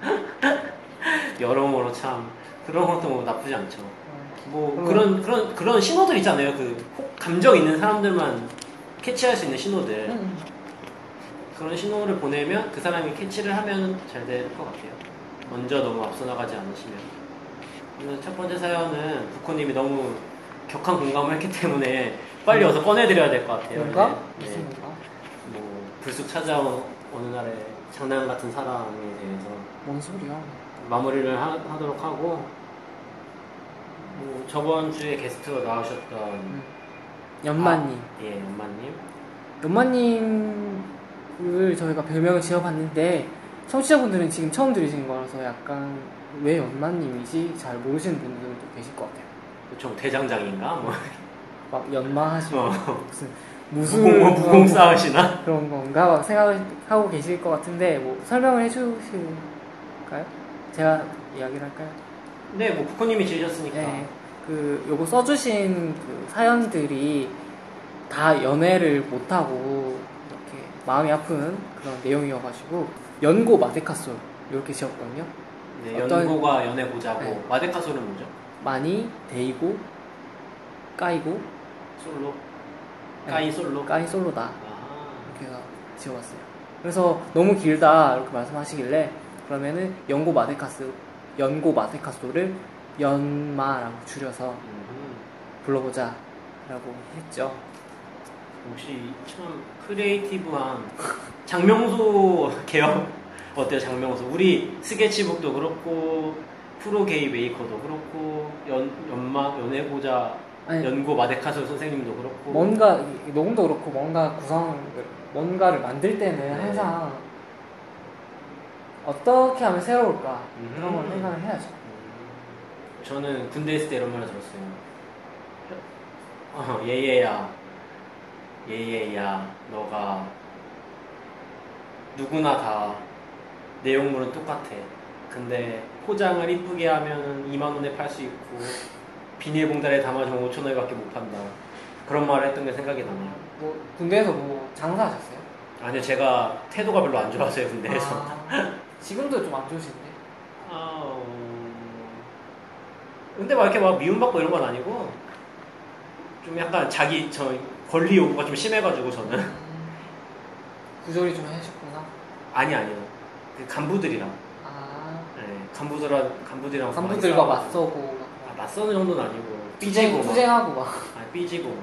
여러모로 참, 그런 것도 뭐 나쁘지 않죠. 어, 뭐, 음. 그런, 그런, 그런 신호들 있잖아요. 그, 혹 감정 있는 사람들만 캐치할 수 있는 신호들. 음, 그런 신호를 보내면 그 사람이 캐치를 하면 잘 될 것 같아요. 먼저 너무 앞서 나가지 않으시면. 그래서 첫 번째 사연은 부코님이 너무 격한 공감을 했기 때문에 빨리 어서 꺼내드려야 될 것 같아요. 뭔가? 네. 무슨 뭔가? 뭐, 불쑥 찾아온 어느 날의 장난 같은 사랑에 대해서 뭔 소리야? 마무리를 하, 도록 하고 뭐 저번 주에 게스트로 나오셨던 음. 연마님 예 엄마님 연마님을 저희가 별명을 지어봤는데 청취자분들은 지금 처음 들으시는 거라서 약간 왜 연마님이지 잘 모르시는 분들도 계실 것 같아요. 좀 대장장인가 뭐 막 연마하시고 어. 무슨 무공 뭐 무공 싸우시나 그런 건가 막 생각하고 계실 것 같은데 뭐 설명을 해주실까요? 제가 이야기를 할까요? 네 뭐 부코님이 지으셨으니까 네, 그 요거 써주신 그 사연들이 다 연애를 못하고 이렇게 마음이 아픈 그런 내용이어가지고 연고 마데카솔 이렇게 지었거든요. 네, 연고가 연애 보자고 네. 마데카솔은 뭐죠 많이 데이고 까이고. 솔로? 네. 까이 솔로? 까이 솔로다. 아. 이렇게 해서 지어봤어요. 그래서 너무 길다 이렇게 말씀하시길래 그러면은 연고 마데카스 연고 마데카솔을 연마라고 줄여서 음, 불러보자 라고 했죠. 역시 참 creative한 작명소 개업 어때요 작명소? 우리 스케치북도 그렇고 프로 게이 메이커도 그렇고 연, 연마 연애고자 아니, 연고 마데카솔 선생님도 그렇고. 뭔가 이- 녹음도 그렇고 뭔가 구성 뭔가를 만들 때는 네. 항상 어떻게 하면 새로울까? 음. 그런 걸 생각을 해야죠. 음, 저는 군대 있을 때 이런 말을 들었어요. 어, 얘얘야. 얘얘야. 너가 누구나 다 내용물은 똑같아. 근데 포장을 이쁘게 하면 2만 원에 팔 수 있고 비닐봉다리에 담아주면 5천 원밖에 못 판다. 그런 말을 했던 게 생각이 나네요. 뭐 군대에서 뭐 장사하셨어요? 아니요 제가 태도가 별로 안 좋아서요 군대에서. 아, 지금도 좀 안 좋으신데. 아, 어... 근데 막 이렇게 막 미움받고 이런 건 아니고 좀 약간 자기 저 권리 요구가 좀 심해가지고 저는. 음, 구조리 좀 해주셨구나. 아니 아니요. 그 간부들이랑 간부들랑 간부들이랑 많이 간부들과 싸우고. 맞서고 아, 맞서는 정도는 아니고 삐지고 막 투쟁하고 막. 아, 삐지고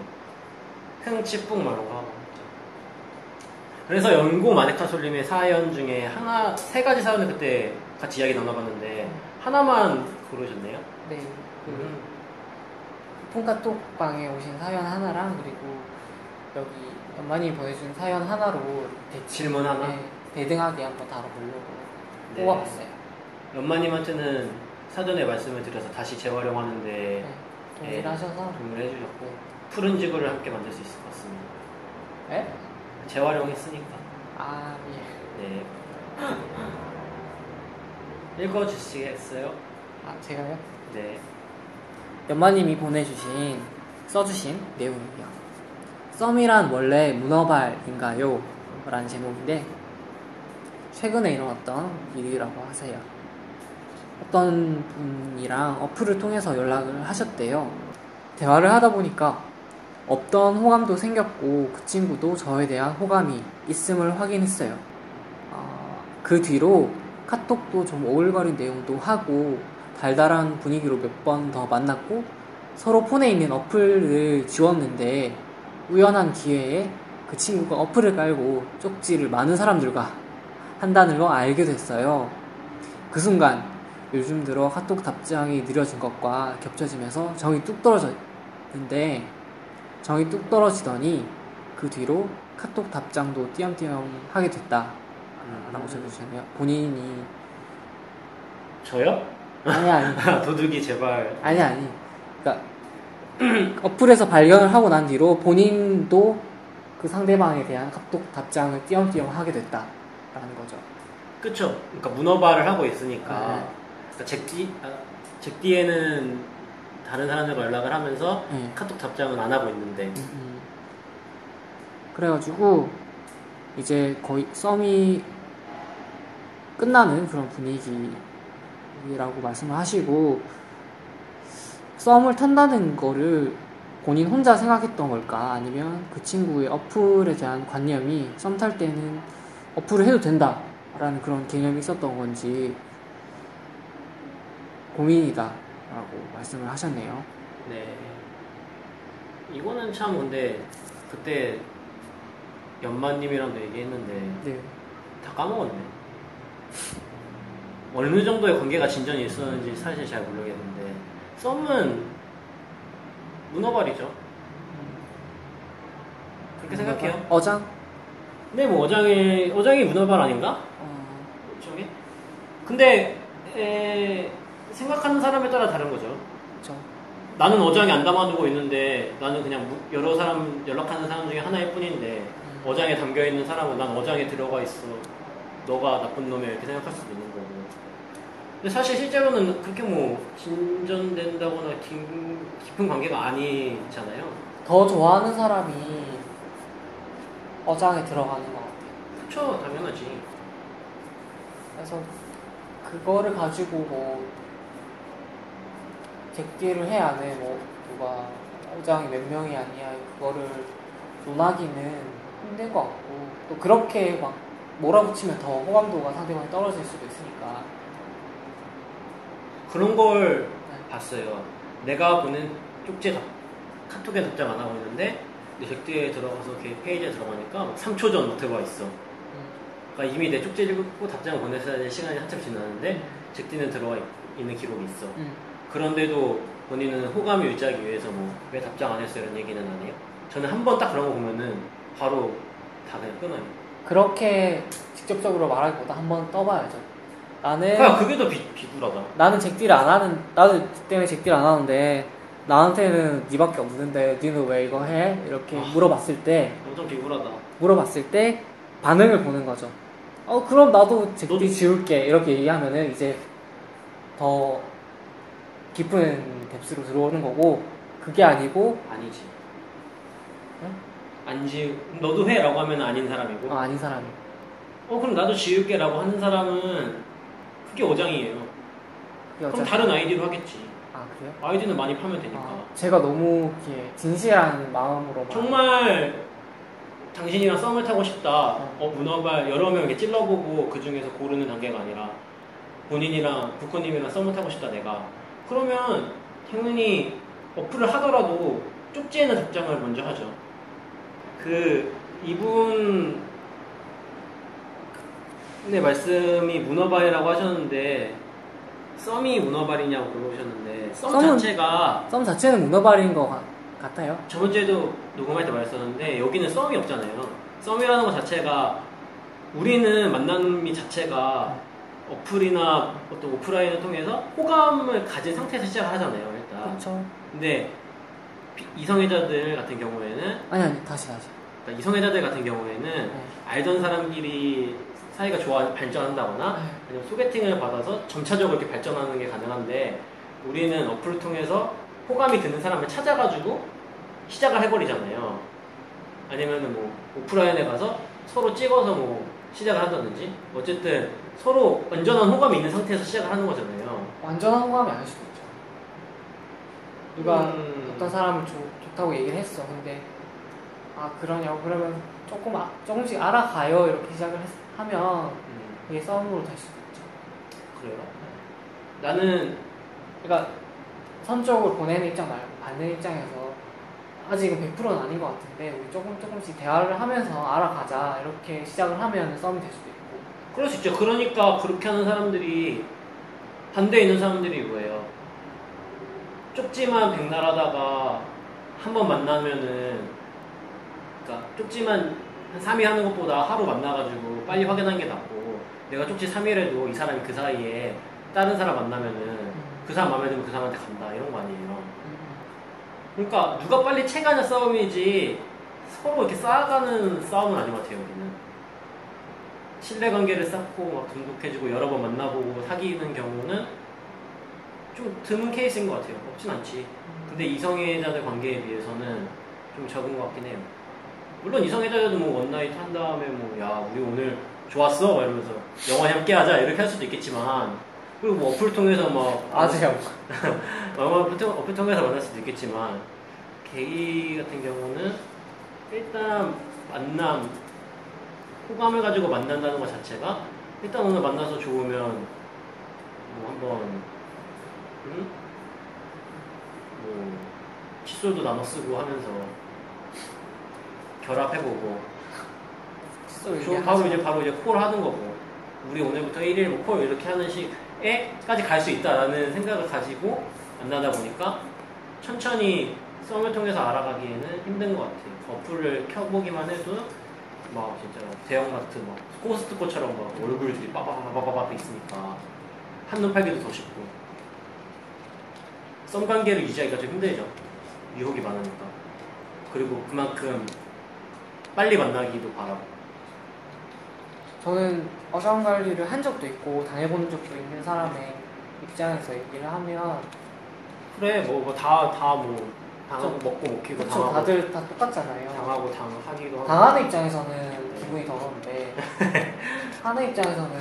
흥치뿡 거 하고 그래서 연고 마네카솔님의 사연 중에 하나 세 가지 사연을 그때 같이 이야기 나눠봤는데 하나만 고르셨네요. 네. 그 음. 폰카톡방에 오신 사연 하나랑 그리고 여기 연만이 보내준 사연 하나로 대, 질문 하나. 네, 대등하게 한번 다뤄보려고 네. 뽑아봤어요. 연마님한테는 사전에 말씀을 드려서 다시 재활용하는데 네. 동의를 네. 하셔서 도움을 해주셨고 네. 푸른 지구를 함께 만들 수 있을 것 같습니다. 네? 재활용했으니까. 아 예. 네. 읽어주시겠어요? 아 제가요? 네. 연마님이 보내주신 써주신 내용이요. 썸이란 원래 문어발인가요? 라는 제목인데 최근에 일어났던 일이라고 하세요. 어떤 분이랑 어플을 통해서 연락을 하셨대요. 대화를 하다 보니까 없던 호감도 생겼고 그 친구도 저에 대한 호감이 있음을 확인했어요. 아, 그 뒤로 카톡도 좀 오글거린 내용도 하고 달달한 분위기로 몇 번 더 만났고 서로 폰에 있는 어플을 지웠는데 우연한 기회에 그 친구가 어플을 깔고 쪽지를 많은 사람들과 한다는 걸 알게 됐어요. 그 순간 요즘 들어 카톡 답장이 느려진 것과 겹쳐지면서 정이 뚝 떨어졌는데 정이 뚝 떨어지더니 그 뒤로 카톡 답장도 띄엄띄엄 하게 됐다. 라고 적어주셨네요. 본인이 저요? 아니 아니 도둑이 제발. 아니 아니 그러니까 어플에서 발견을 하고 난 뒤로 본인도 그 상대방에 대한 카톡 답장을 띄엄띄엄 하게 됐다라는 거죠. 그쵸. 그러니까 문어발을 하고 있으니까. 네. 그러니까 잭디, 아, 잭디에는 다른 사람들과 연락을 하면서 네. 카톡 답장은 안 하고 있는데. 음, 음. 그래가지고 이제 거의 썸이 끝나는 그런 분위기라고 말씀을 하시고 썸을 탄다는 거를 본인 혼자 생각했던 걸까 아니면 그 친구의 어플에 대한 관념이 썸 탈 때는 어플을 해도 된다라는 그런 개념이 있었던 건지 고민이다라고 말씀을 하셨네요. 네. 이거는 참 근데 그때 연마님이랑도 얘기했는데 네. 다 까먹었네. 어느 정도의 관계가 진전이 있었는지 사실 잘 모르겠는데 썸은 문어발이죠. 그렇게 생각해요. 어장? 근데 뭐 어장이 어장이 문어발 아닌가? 어, 저게? 근데 에, 생각하는 사람에 따라 다른 거죠. 저 나는 어장에 안 담아두고 있는데 나는 그냥 무- 여러 사람 연락하는 사람 중에 하나일 뿐인데 어장에 담겨 있는 사람은 난 어장에 들어가 있어. 너가 나쁜 놈이야 이렇게 생각할 수도 있는 거고. 근데 사실 실제로는 그렇게 뭐 진전된다거나 긴- 깊은 관계가 아니잖아요. 더 좋아하는 사람이 어장에 들어가는 것 같아요. 그쵸, 당연하지. 그래서 그거를 가지고 뭐 객기를 안 해. 뭐 누가 어장이 몇 명이 아니야. 그거를 논하기는 힘든 것 같고 또 그렇게 막 몰아붙이면 더 호감도가 상대방이 떨어질 수도 있으니까. 그런 걸 네. 봤어요. 내가 보낸 쪽지 답, 카톡에 답장 안 하고 있는데 내 객지에 들어가서 걔 페이지에 들어가니까 막 3초 전 들어와 있어. 음, 그러니까 이미 내 쪽지를 읽고 답장을 보냈어야 될 시간이 한참 지났는데 잭디는 들어와 있- 있는 기록이 있어. 음. 그런데도 본인은 호감을 유지하기 위해서 뭐 왜 답장 안 했어요 이런 얘기는 안 해요. 저는 한 번 딱 그런 거 보면은 바로 다 그냥 끊어요. 그렇게 직접적으로 말하기보다 한 번 떠봐야죠. 나는 그러니까 그게 더 비, 비굴하다. 나는 잭딜 안 하는 나도 때문에 잭딜 안 하는데 나한테는 니밖에 없는데 니는 왜 이거 해? 이렇게 아. 물어봤을 때 엄청 비굴하다. 물어봤을 때 반응을 보는 거죠. 어 그럼 나도 잭딜 지울게 이렇게 얘기하면은 이제 더 깊은 뎁스로 들어오는 거고 그게 아니고 아니지. 응? 안 지우 너도 해라고 하면 아닌 사람이고. 어, 아닌 사람이 어 그럼 나도 지울게라고 하는 사람은 그게 어장이에요. 그게 그럼 다른 아이디로 하겠지. 아 그래요? 아이디는 많이 파면 되니까. 아, 제가 너무 이렇게 진실한 마음으로 막 정말 당신이랑 썸을 타고 싶다. 어, 문어발 여러 명 이렇게 찔러보고 그 중에서 고르는 단계가 아니라 본인이랑 부커님이랑 썸을 타고 싶다 내가. 그러면 당연히 어플을 하더라도 쪽지에 는 답장을 먼저 하죠. 그 이분 근데 말씀이 문어발이라고 하셨는데 썸이 문어발이냐고 물어보셨는데 썸 썸은- 자체가 썸 자체는 문어발인 것 같- 같아요. 저번 주에도 녹음할 때 말했었는데 여기는 썸이 없잖아요. 썸이라는 것 자체가 우리는 만남이 자체가 어플이나 어떤 오프라인을 통해서 호감을 가진 상태에서 시작을 하잖아요. 일단. 그렇죠. 근데 비- 이성애자들 같은 경우에는 아니 아니 다시 다시. 그러니까 이성애자들 같은 경우에는 네. 알던 사람끼리 사이가 좋아 발전한다거나 네. 아니면 소개팅을 받아서 점차적으로 이렇게 발전하는 게 가능한데 우리는 어플을 통해서 호감이 드는 사람을 찾아가지고 시작을 해버리잖아요. 아니면은 뭐 오프라인에 가서 서로 찍어서 뭐 시작을 한다든지 어쨌든 서로 완전한 호감이 있는 상태에서 시작을 하는 거잖아요. 완전한 호감이 아닐 수도 있죠. 누가 음. 어떤 사람을 좋, 좋다고 얘기를 했어. 근데 아 그러냐고 그러면 조금 아- 조금씩 알아가요 이렇게 시작을 했- 하면 음, 그게 싸움으로 될 수도 있죠. 그래요? 나는 그러니까 선적으로 보내는 입장 말고 받는 입장에서 아직은 100%는 아닌 것 같은데 우리 조금 조금씩 대화를 하면서 알아가자 이렇게 시작을 하면 싸움이 될 수도 있고 그럴 수 있죠. 그러니까 그렇게 하는 사람들이 반대에 있는 사람들이 이거예요. 쪽지만 백날하다가 한 번 만나면은 그러니까 쪽지만 한 3일 하는 것보다 하루 만나가지고 빨리 확인하는 게 낫고 내가 쪽지 3일 해도 이 사람이 그 사이에 다른 사람 만나면은 그 사람 마음에 들면 그 사람한테 간다 이런 거 아니에요. 그러니까 누가 빨리 채가냐 싸움이지 서로 이렇게 쌓아가는 싸움은 아닌 것 같아요 여기는. 신뢰 관계를 쌓고 막 돈독해지고 여러 번 만나보고 사귀는 경우는 좀 드문 케이스인 것 같아요. 없진 않지. 근데 이성애자들 관계에 비해서는 좀 적은 것 같긴 해요. 물론 이성애자들도 뭐 원나잇 한 다음에 뭐 야 우리 오늘 좋았어? 막 이러면서 영화 함께 하자. 이렇게 할 수도 있겠지만 그리고 뭐 어플 통해서 막 아세요? 영화 어플, 통- 어플 통해서 만날 수도 있겠지만 게이 같은 경우는 일단 만남 호감을 가지고 만난다는 것 자체가 일단 오늘 만나서 좋으면 뭐 한번 응? 뭐 칫솔도 나눠 쓰고 하면서 결합해보고 칫솔 이제 바로 이제 콜 하는 거고 우리 오늘부터 1일 뭐콜 이렇게 하는 식 에까지 갈 수 있다라는 생각을 가지고 만나다 보니까 천천히 썸을 통해서 알아가기에는 힘든 것 같아요. 어플을 켜보기만 해도 막 진짜 대형마트 막 코스트코처럼 막 얼굴들이 빠바바바바바 있으니까 한눈 팔기도 더 쉽고 썸 관계를 유지하기가 좀 힘들죠. 유혹이 많으니까 그리고 그만큼 빨리 만나기도 바라고 저는 어장 관리를 한 적도 있고 당해본 적도 있는 사람의 입장에서 얘기를 하면 그래 뭐다다뭐 당하고 먹고 먹히고 그쵸 당하고 다들 다 똑같잖아요. 당하고 당하기도 하고 당하는 입장에서는 기분이 더러운데 하는 입장에서는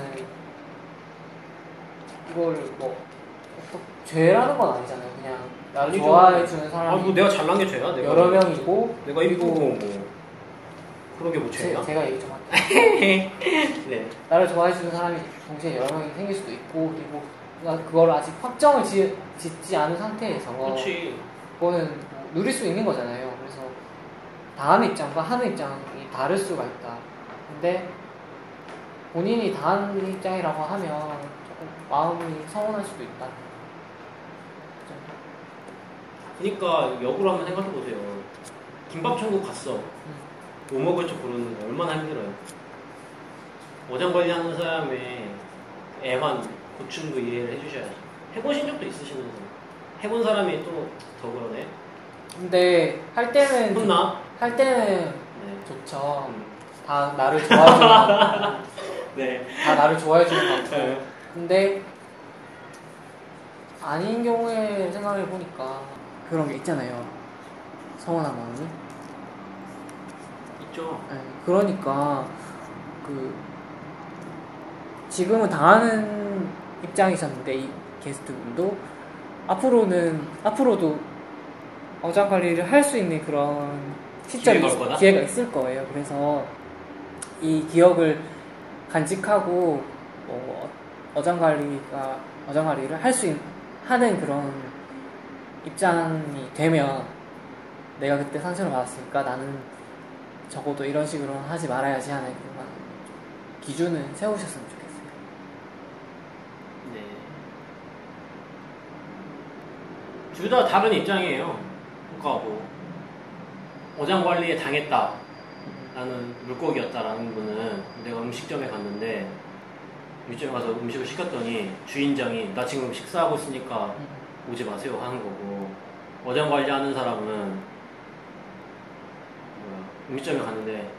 이거를 뭐 죄라는 건 아니잖아요. 그냥 나를. 좋아해 주는 아, 사람이 뭐 내가 잘난 게 죄야? 내가 여러 명이고 내가 이쁘고 뭐 그런 게뭐 제, 죄야? 제 가 얘기 좀. 네. 나를 좋아해 주는 사람이 동시에 여러 명이 생길 수도 있고 그리고 나 그걸 아직 확정을 지, 짓지 않은 상태에서 그렇지. 그거는 뭐 누릴 수 있는 거잖아요. 그래서 당하는 입장과 하는 입장이 다를 수가 있다. 근데 본인이 당하는 입장이라고 하면 조금 마음이 서운할 수도 있다. 그러니까 역으로 한번 생각해 보세요. 김밥 천국 갔어. 뭐 먹을지 고르는 거 얼마나 힘들어요. 어장 관리하는 사람의 애환, 고충도 이해를 해주셔야죠. 해보신 적도 있으시면서 해본 사람이 또 더 그러네. 근데 할 때는 혼나? 할 때는 네. 좋죠. 음. 다 나를 좋아해 주는 거, 네. 다 나를 좋아해 주는 거 같고. 네. 근데 아닌 경우에 생각해 보니까 그런 게 있잖아요. 서운한 마음이. 있죠. 네, 그러니까 그 지금은 당하는 입장이셨는데 이 게스트분도 앞으로는 앞으로도 어장 관리를 할 수 있는 그런 시점이 기회가? 기회가 있을 거예요. 그래서 이 기억을 간직하고 뭐 어장 관리가 어장 관리를 할 수 하는 그런 입장이 되면 내가 그때 상처를 받았으니까 나는 적어도 이런 식으로 하지 말아야지 하는 그런 기준은 세우셨으면 좋겠어요. 네. 둘 다 다른 입장이에요. 그러니까 뭐 어장 관리에 당했다. 나는 물고기였다라는 분은 내가 음식점에 갔는데 음식점에 가서 음식을 시켰더니 주인장이 나 지금 식사하고 있으니까 음. 오지 마세요 하는 거고 어장 관리하는 사람은 음식점에 갔는데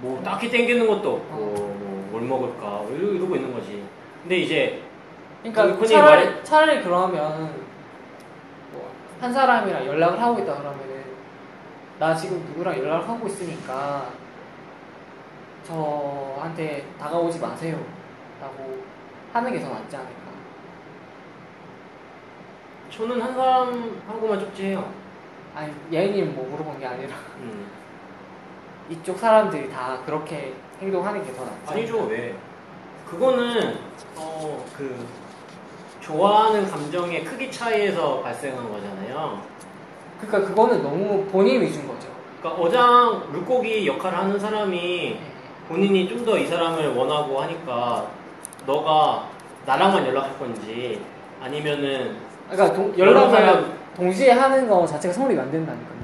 뭐 딱히 땡기는 것도 없고 뭐 뭘 먹을까 뭐 이러- 이러고 있는 거지. 근데 이제 그러니까 흔히 차라리, 말해- 차라리 그러면 뭐 한 사람이랑 연락을 하고 있다 그러면은 나 지금 누구랑 연락을 하고 있으니까 저한테 다가오지 마세요 라고 하는 게 더 낫지 않을까 저는 한 사람하고만 쪽지해요. 아니 예인님 뭐 물어본 게 아니라 음. 이쪽 사람들이 다 그렇게 행동하는 게 더 낫지 아니죠 왜? 그거는 어 그 좋아하는 감정의 크기 차이에서 발생한 거잖아요. 그러니까 그거는 너무 본인 위주인 거죠 그러니까 어장 물고기 역할을 하는 사람이 본인이 좀 더 이 사람을 원하고 하니까 너가 나랑만 연락할 건지 아니면은 그러니까 동- 연락을 사람- 동시에 하는 거 자체가 성립이 안 된다니까요.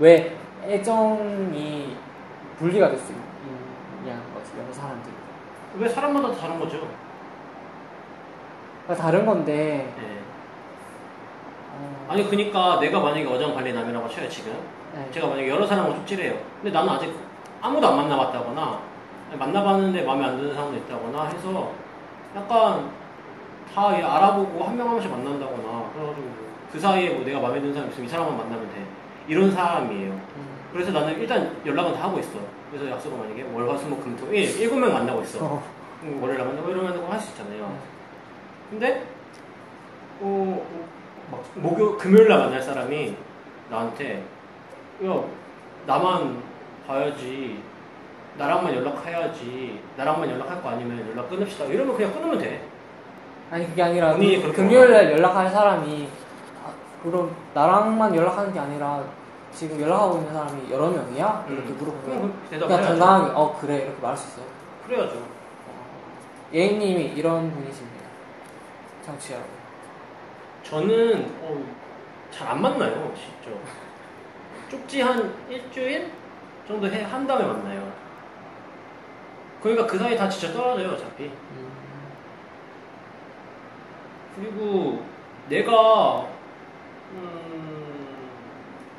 왜 애정이 분리가 될 수 있냐는 거지 여러 사람들이. 왜 사람마다 다른 거죠? 그러니까 다른 건데 예. 어, 아니 그니까 내가 만약에 어장 관리남이라고 쳐요 지금 네. 제가 만약에 여러 사람하고 쪽지를 해요. 근데 나는 아직 아무도 안 만나봤다거나 만나봤는데 마음에 안 드는 사람도 있다거나 해서 약간 다얘 알아보고 한 명 한 명씩 만난다거나 그래가지고 그 사이에 뭐 내가 마음에 드는 사람 있으면 이 사람만 만나면 돼. 이런 사람이에요. 음. 그래서 나는 일단 연락은 다 하고 있어. 그래서 약속을 만약에 월, 화, 수, 목, 금, 토, 일, 일곱 명 만나고 있어. 어. 음, 월요일 날 만나고 이러면 할수 있잖아요. 음. 근데 어, 막 목요 금요일 날 만날 사람이 나한테 야 나만 봐야지 나랑만 연락해야지 나랑만 연락할 거 아니면 연락 끊읍시다 이러면 그냥 끊으면 돼 아니 그게 아니라 그 그렇게 금요일 날 연락할 사람이 아, 그럼 나랑만 연락하는 게 아니라 지금 연락하고 있는 사람이 여러 명이야? 이렇게 음. 물어보면 대답을 그냥 해야죠 당당하게 어 그래 이렇게 말할 수 있어요. 그래야죠 예인님이 이런 분이십니다. 여러분. 저는 어, 잘 안 만나요 진짜 쪽지 한 일주일 정도 해, 한 다음에 만나요 그러니까 그 사이 다 진짜 떨어져요 어차피 음. 그리고 내가 음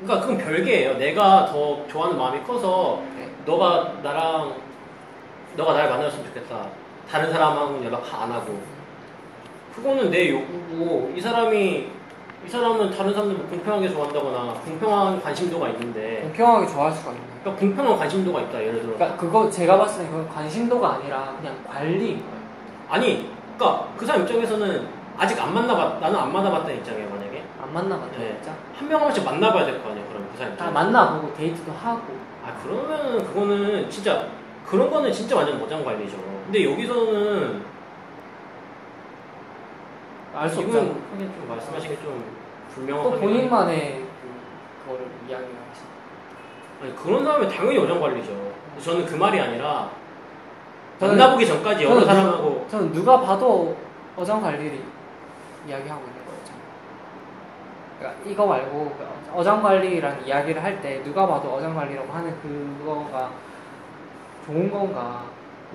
그러니까 그건 별개예요. 내가 더 좋아하는 마음이 커서 네. 너가 나랑 너가 날 만났으면 좋겠다. 다른 사람하고는 연락 안 하고 그거는 내 욕구고 이 사람이 이 사람은 다른 사람들 공평하게 좋아한다거나 공평한 관심도가 있는데 공평하게 좋아할 수가 있나요? 그러니까 공평한 관심도가 있다 예를 들어 그러니까 그거 제가 봤을 때 그건 관심도가 아니라 그냥 관리인 거예요. 아니 그러니까 그 사람 입장에서는 아직 안 만나봤 나는 안 만나봤다는 입장이에요 만약에 안 만나봤죠, 네. 진짜. 한 명 한 명씩 만나봐야 될 거 아니에요 그럼 그 사람 다 입장에서 만나보고 데이트도 하고. 아 그러면 그거는 진짜 그런 거는 진짜 완전 어장 관리죠. 근데 여기서는 알수 이건 없잖아. 그냥 좀 말씀하신 게좀또 불명확하게 본인만의 그, 그거를 이야기를 하시 아니 그런 사람은 당연히 어장 관리죠. 근데 저는 그 말이 아니라 저는- 만나보기 전까지 여러 저는 사람하고 저는 누가 봐도 어장 관리를 이야기하고 있는. 그러니까 이거 말고 그 어장 관리라는 이야기를 할 때 누가 봐도 어장 관리라고 하는 그거가 좋은 건가?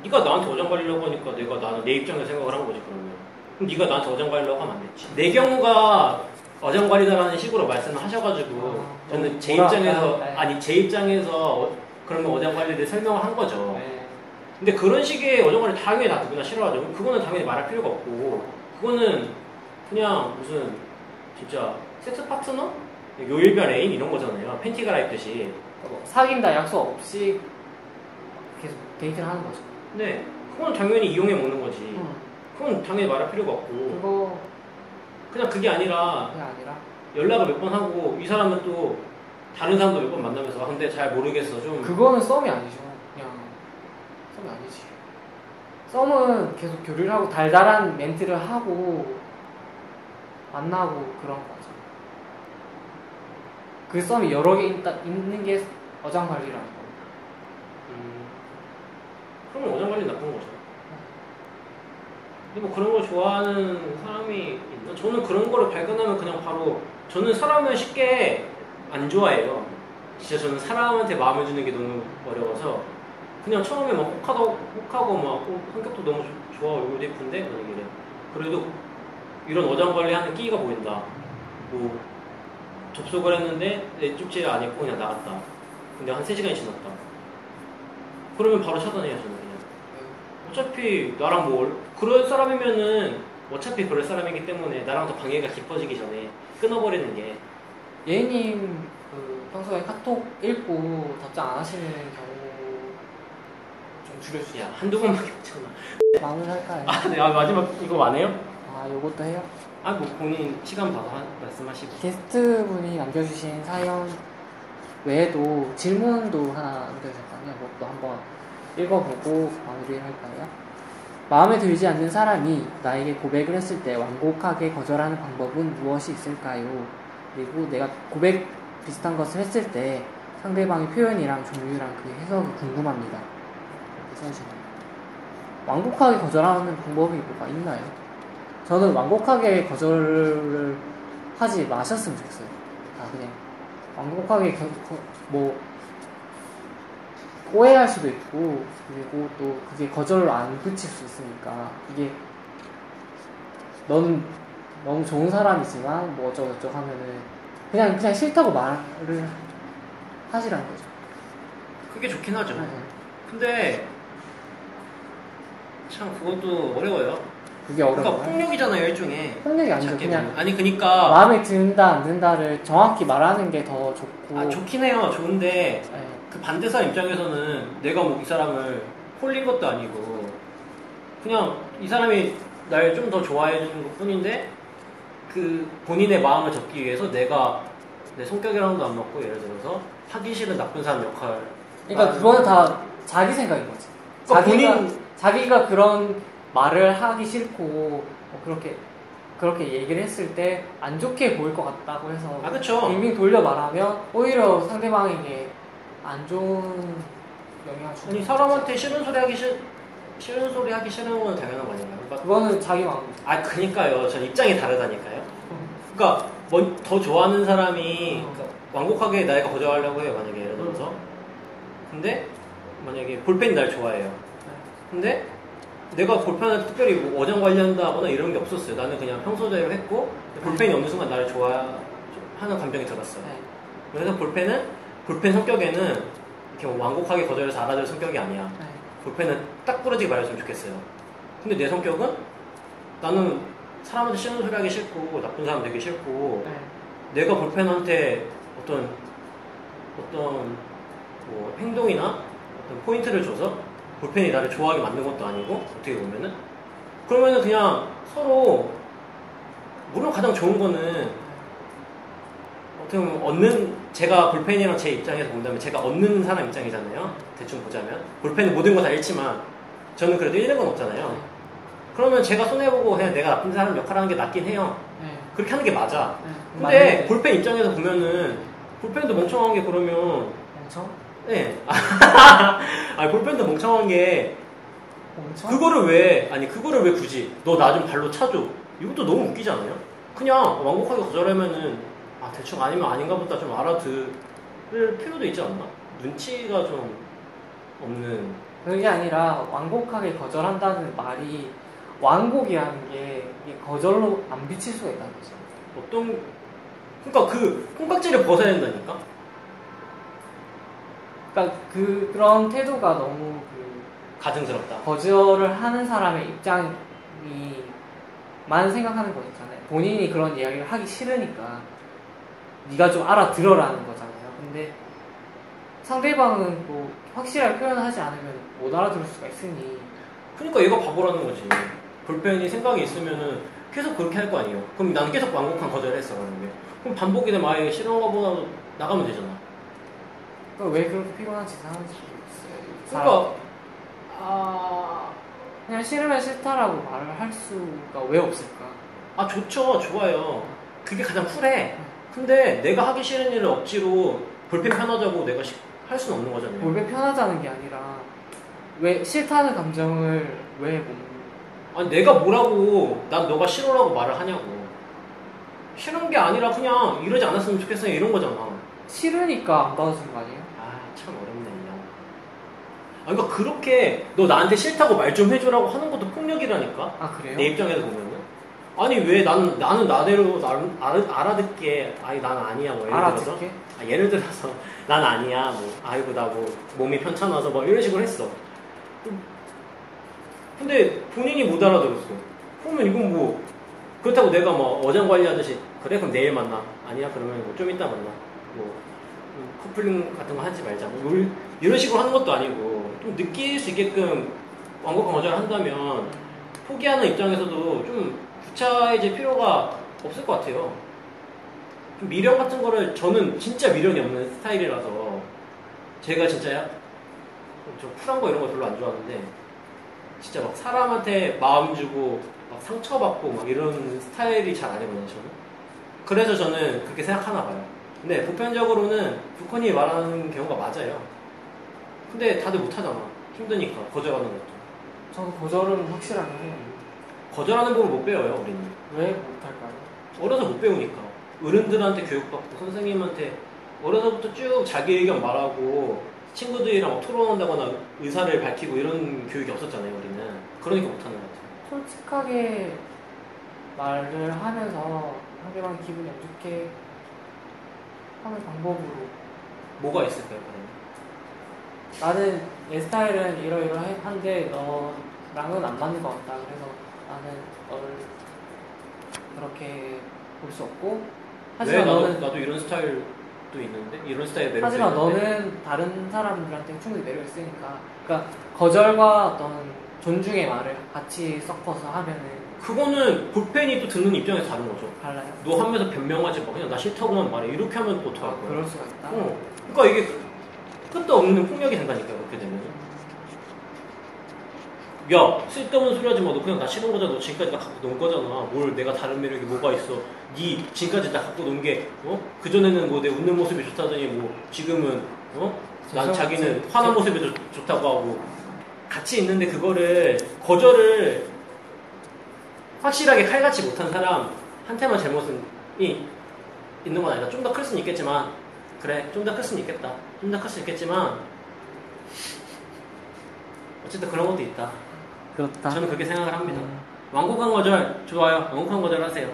네가 나한테 어장 관리라고 하니까 내가 나는 내 입장에서 생각을 한 거지 그러면. 그럼 네가 나한테 어장 관리라고 하면 안 됐지. 내 경우가 어장 관리다라는 식으로 말씀을 하셔가지고 아, 저는 제 입장에서? 네. 아니 제 입장에서 어- 그러면 어장 관리를 설명을 한 거죠. 네. 근데 그런 식의 어장관리 당연히 다 누구나 싫어하죠. 그거는 당연히 말할 필요가 없고, 그거는 그냥 무슨 진짜 섹스 파트너? 요일별 애인 이런 거잖아요. 팬티 갈아입듯이. 뭐 사귄다 약속 없이 계속 데이트를 하는 거죠. 근데 그건 당연히 이용해 먹는 거지. 음, 그건 당연히 말할 필요가 없고, 그거 그냥 그게 아니라 그게 아니라 연락을 몇 번 하고 이 사람은 또 다른 사람도 몇 번 만나면서 아, 근데 잘 모르겠어 좀. 그거는 썸이 아니죠. 그냥 썸이 아니지. 썸은 계속 교류를 하고 달달한 멘트를 하고 만나고 그런 거죠. 그 썸이 여러 개 있다, 있는 게 어장 관리라는 거. 음, 그러면 어장 관리 나쁜 거죠. 근데 뭐 그런 걸 좋아하는 사람이 있나? 저는 그런 거를 발견하면 그냥 바로 저는 사람을 쉽게 안 좋아해요. 진짜 저는 사람한테 마음을 주는 게 너무 어려워서 그냥 처음에 막 혹하고 혹하고 막 어, 성격도 너무 좋- 좋아 얼굴도 예쁜데 만약에 그래도 이런 어장 관리하는 끼가 보인다. 뭐 접속을 했는데 내 쪽지를 안 읽고 그냥 나갔다. 근데 한 3시간이 지났다. 그러면 바로 차단해요 저는 그냥. 어차피 나랑 뭘 그럴 사람이면은 어차피 그럴 사람이기 때문에 나랑 더 관계가 깊어지기 전에 끊어버리는 게 예님 그 평소에 카톡 읽고 답장 안 하시는 경우 좀 줄여주세요. 야 한두 번밖에 없잖아. 마무리할까요? 아, 네, 아, 마지막 이거 안 해요? 아 요것도 해요? 아, 뭐 본인 시간 봐서 하- 말씀하시고. 게스트분이 남겨주신 사연 외에도 질문도 하나 남겨주셨거든요. 그것도 한번 읽어보고 마무리를 할까요? 마음에 들지 않는 사람이 나에게 고백을 했을 때 완곡하게 거절하는 방법은 무엇이 있을까요? 그리고 내가 고백 비슷한 것을 했을 때 상대방의 표현이랑 종류랑 그 해석이 궁금합니다. 이렇게 써주시네요. 완곡하게 거절하는 방법이 뭐가 있나요? 저는 완곡하게 거절을 하지 마셨으면 좋겠어요. 아, 그냥 완곡하게 거- 거- 뭐 오해할 수도 있고 그리고 또 그게 거절로 안 그칠 수 있으니까 이게 넌 너무 좋은 사람이지만 뭐 어쩌고 저쩌고 하면은 그냥 그냥 싫다고 말을 하시라는 거죠. 그게 좋긴 하죠. 네. 근데 참 그것도 어려워요. 그게 그러니까 어려워요. 폭력이잖아요, 일종의. 폭력이 아니죠. 그냥. 아니 그니까 마음에 든다 안 든다를 정확히 말하는 게 더 좋고. 아, 좋긴 해요. 좋은데 네. 그 반대사 입장에서는 내가 뭐 이 사람을 홀린 것도 아니고 그냥 이 사람이 날 좀 더 좋아해 주는 것 뿐인데 그 본인의 마음을 접기 위해서 내가 내 성격이랑도 안 맞고 예를 들어서 하기 싫은 나쁜 사람 역할 그러니까 그거는 다 자기 생각인 거지. 그러니까 자기가 본인- 자기가 그런 말을 하기 싫고 뭐 그렇게 그렇게 얘기를 했을 때 안 좋게 보일 것 같다고 해서 아 그쵸 빙빙 돌려 말하면 오히려 상대방에게 안 좋은 영향을 주는 아니. 사람한테 싫은 소리 하기 싫 싫은 소리 하기 싫은 건 당연한 거 아닌가요? 그러니까 그거는 자기 마음. 아 그니까요. 전 입장이 다르다니까요. 그러니까 뭐 더 좋아하는 사람이 그러니까 완곡하게 나이가 거절하려고 해요. 만약에 예를 들어서. 근데 만약에 볼펜이 날 좋아해요. 근데 내가 볼펜한테 특별히 뭐 어장 관리한다거나 이런 게 없었어요. 나는 그냥 평소대로 했고 볼펜이 없는 순간 나를 좋아하는 감정이 들었어요. 네. 그래서 볼펜은 볼펜 성격에는 이렇게 뭐 완곡하게 거절해서 알아들 성격이 아니야. 네. 볼펜은 딱 부러지게 말해주면 좋겠어요. 근데 내 성격은 나는 사람한테 싫은 소리 하기 싫고 나쁜 사람 되기 싫고 네. 내가 볼펜한테 어떤 어떤 뭐 행동이나 어떤 포인트를 줘서 볼펜이 나를 좋아하게 만든 것도 아니고 어떻게 보면은 그러면은 그냥 서로 물론 가장 좋은 거는 어떻게 보면 얻는 제가 볼펜이랑 제 입장에서 본다면 제가 얻는 사람 입장이잖아요. 대충 보자면 볼펜은 모든 거 다 잃지만 저는 그래도 잃는 건 없잖아요. 그러면 제가 손해보고 그냥 내가 나쁜 사람 역할 하는 게 낫긴 해요. 네. 그렇게 하는 게 맞아. 네. 근데 볼펜 입장에서 보면은 볼펜도 멍청한 게 그러면 멍청? 네. 아 볼펜도 멍청한 게 멍청? 그거를 왜 아니 그거를 왜 굳이 너 나 좀 발로 차줘 이것도 너무 웃기지 않아요? 그냥 완곡하게 거절하면은 아 대충 아니면 아닌가 보다 좀 알아들을 필요도 있지 않나? 눈치가 좀 없는 그게 아니라 완곡하게 거절한다는 말이 완곡이라는 게 이게 거절로 안 비칠 수가 있다는 거죠. 어떤 그러니까 그 콩깍지를 벗어야 된다니까 그러니까 그 그런 태도가 너무 그 가증스럽다. 거절을 하는 사람의 입장이만 생각하는 거잖아요. 본인이 그런 이야기를 하기 싫으니까 네가 좀 알아들어라는 거잖아요. 근데 상대방은 뭐 확실하게 표현하지 않으면 못 알아들을 수가 있으니 그러니까 얘가 바보라는 거지. 볼펜이 생각이 있으면은 계속 그렇게 할 거 아니에요. 그럼 나는 계속 완곡한 거절을 했어 그러는 게. 그럼 반복이 되면 아예 싫은 거보다 나가면 되잖아. 그러니까 왜 그렇게 피곤한 짓을 하는지 모르겠어요. 그러니까 아, 그냥 싫으면 싫다라고 말을 할 수가 왜 없을까? 아 좋죠, 좋아요. 그게 가장 쿨해. 근데 내가 하기 싫은 일을 억지로 볼펜 편하자고 내가 시- 할 수는 없는 거잖아요. 볼펜 편하자는 게 아니라 왜 싫다는 감정을 왜 못? 아니 내가 뭐라고 난 너가 싫어라고 말을 하냐고 싫은 게 아니라 그냥 이러지 않았으면 좋겠어 이런 거잖아 싫으니까 안 받아주는 거 아니에요? 아참 어렵네 이형 아 그러니까 그렇게 너 나한테 싫다고 말 좀 해줘라고 하는 것도 폭력이라니까? 아 그래요? 내 입장에서 보면은? 아니 왜 나는 나는 나대로 나, 알아, 알아듣게 아니 난 아니야 뭐 예를 들어서? 알아듣게? 아, 예를 들어서 난 아니야 뭐 아이고 나 뭐 몸이 편찮아서 뭐 이런 식으로 했어. 근데 본인이 못 알아들었어. 그러면 이건 뭐 그렇다고 내가 뭐 어장 관리하듯이 그래 그럼 내일 만나. 아니야 그러면 뭐 좀 이따 만나. 뭐 음, 커플링 같은 거 하지 말자 뭐 이런- 식으로 하는 것도 아니고 좀 느낄 수 있게끔 완곡한 거절을 한다면 포기하는 입장에서도 좀 구차해질 필요가 없을 것 같아요. 좀 미련 같은 거를 저는 진짜 미련이 없는 스타일이라서 제가 진짜 좀 쿨한 거 이런 거 별로 안 좋아하는데 진짜 막 사람한테 마음 주고 막 상처받고 막 이런 스타일이 잘 아니거든요 저는. 그래서 저는 그렇게 생각하나 봐요. 근데 보편적으로는 부커니 말하는 경우가 맞아요. 근데 다들 못하잖아. 힘드니까 거절하는 것도. 저는 거절은 확실하게 해요. 거절하는 법을 못 배워요 우리는. 왜 못할까요? 어려서 못 배우니까 어른들한테 교육받고 선생님한테 어려서부터 쭉 자기 의견 말하고 친구들이랑 막 토론한다거나 의사를 밝히고 이런 교육이 없었잖아요 우리는 그러니까 못하는 것 같아요 솔직하게 말을 하면서 상대방 기분이 안 좋게 하는 방법으로 뭐가 있을까요 그러면? 나는 내 스타일은 이러이러한데 너랑은 안 맞는 것 같다. 그래서 나는 너를 그렇게 볼 수 없고 왜 하지만 나도, 너는 나도 이런 스타일도 있는데 이런 스타일 매력 하지만 너는 다른 사람들한테 충분히 매력 있으니까 그러니까 거절과 어떤 존중의 말을 같이 섞어서 하면은 그거는 볼펜이 또 듣는 입장에서 다른 거죠. 달라요. 너 하면서 변명하지 마. 그냥 나 싫다고만 말해. 이렇게 하면 또 어떡할 거야 그럴 수가 있다. 어. 그러니까 이게 끝도 없는 폭력이 된다니까 그렇게 되면 야 쓸데없는 소리 하지 마. 너 그냥 나 싫은 거잖아. 너 지금까지 나 갖고 논 거잖아. 뭘 내가 다른 매력이 뭐가 있어. 네 지금까지 나 갖고 논 게 어? 그전에는 뭐 내 웃는 모습이 좋다더니 뭐 지금은 어? 난 자기는 제- 화난 제- 모습이 좋, 좋다고 하고. 같이 있는데 그거를 거절을 확실하게 칼같이 못한 사람한테만 잘못이 있는 건 아니다. 좀 더 클 수는 있겠지만 그래 좀 더 클 수는 있겠다. 좀 더 클 수 있겠지만 어쨌든 그런 것도 있다. 그렇다. 저는 그렇게 생각을 합니다. 음, 완곡한 거절 좋아요. 완곡한 거절 하세요.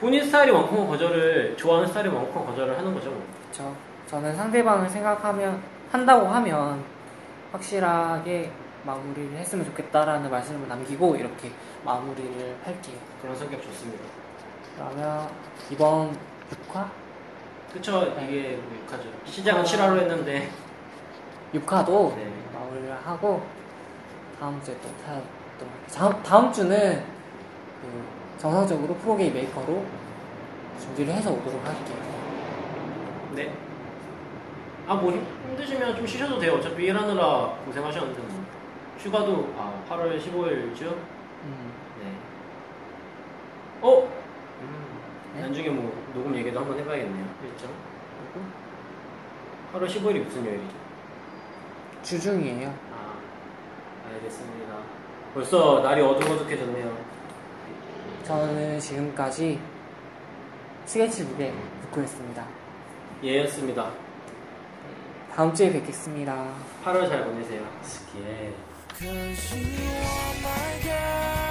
본인 스타일이 완곡한 거절을 좋아하는 스타일이 완곡한 거절을 하는 거죠 뭐. 저 저는 상대방을 생각하면 한다고 하면 확실하게 마무리를 했으면 좋겠다라는 말씀을 남기고 이렇게 마무리를 할게요. 그런 성격 좋습니다 그러면 이번 6화? 그쵸 이게 뭐 6화죠 시작은 7화로 했는데 6화도 네. 마무리를 하고 다음 주에 또 찾아뵙도록. 다음, 다음 주는 그 정상적으로 프로게이 메이커로 준비를 해서 오도록 할게요. 네. 아, 뭐 힘드시면 좀 쉬셔도 돼요. 어차피 일하느라 고생하셨는데 뭐. 휴가도 아, 8월 15일쯤? 음, 네. 어? 네? 나중에 뭐 녹음 얘기도 한번 해봐야겠네요. 일정. 그리고 8월 15일이 무슨 요일이죠? 주중이에요. 아, 알겠습니다. 벌써 날이 어둑어둑해졌네요. 저는 지금까지 스케치북에 붙고있습니다 예였습니다. 다음 주에 뵙겠습니다. 8월 잘 보내세요. 스키에. 可惜我，My God。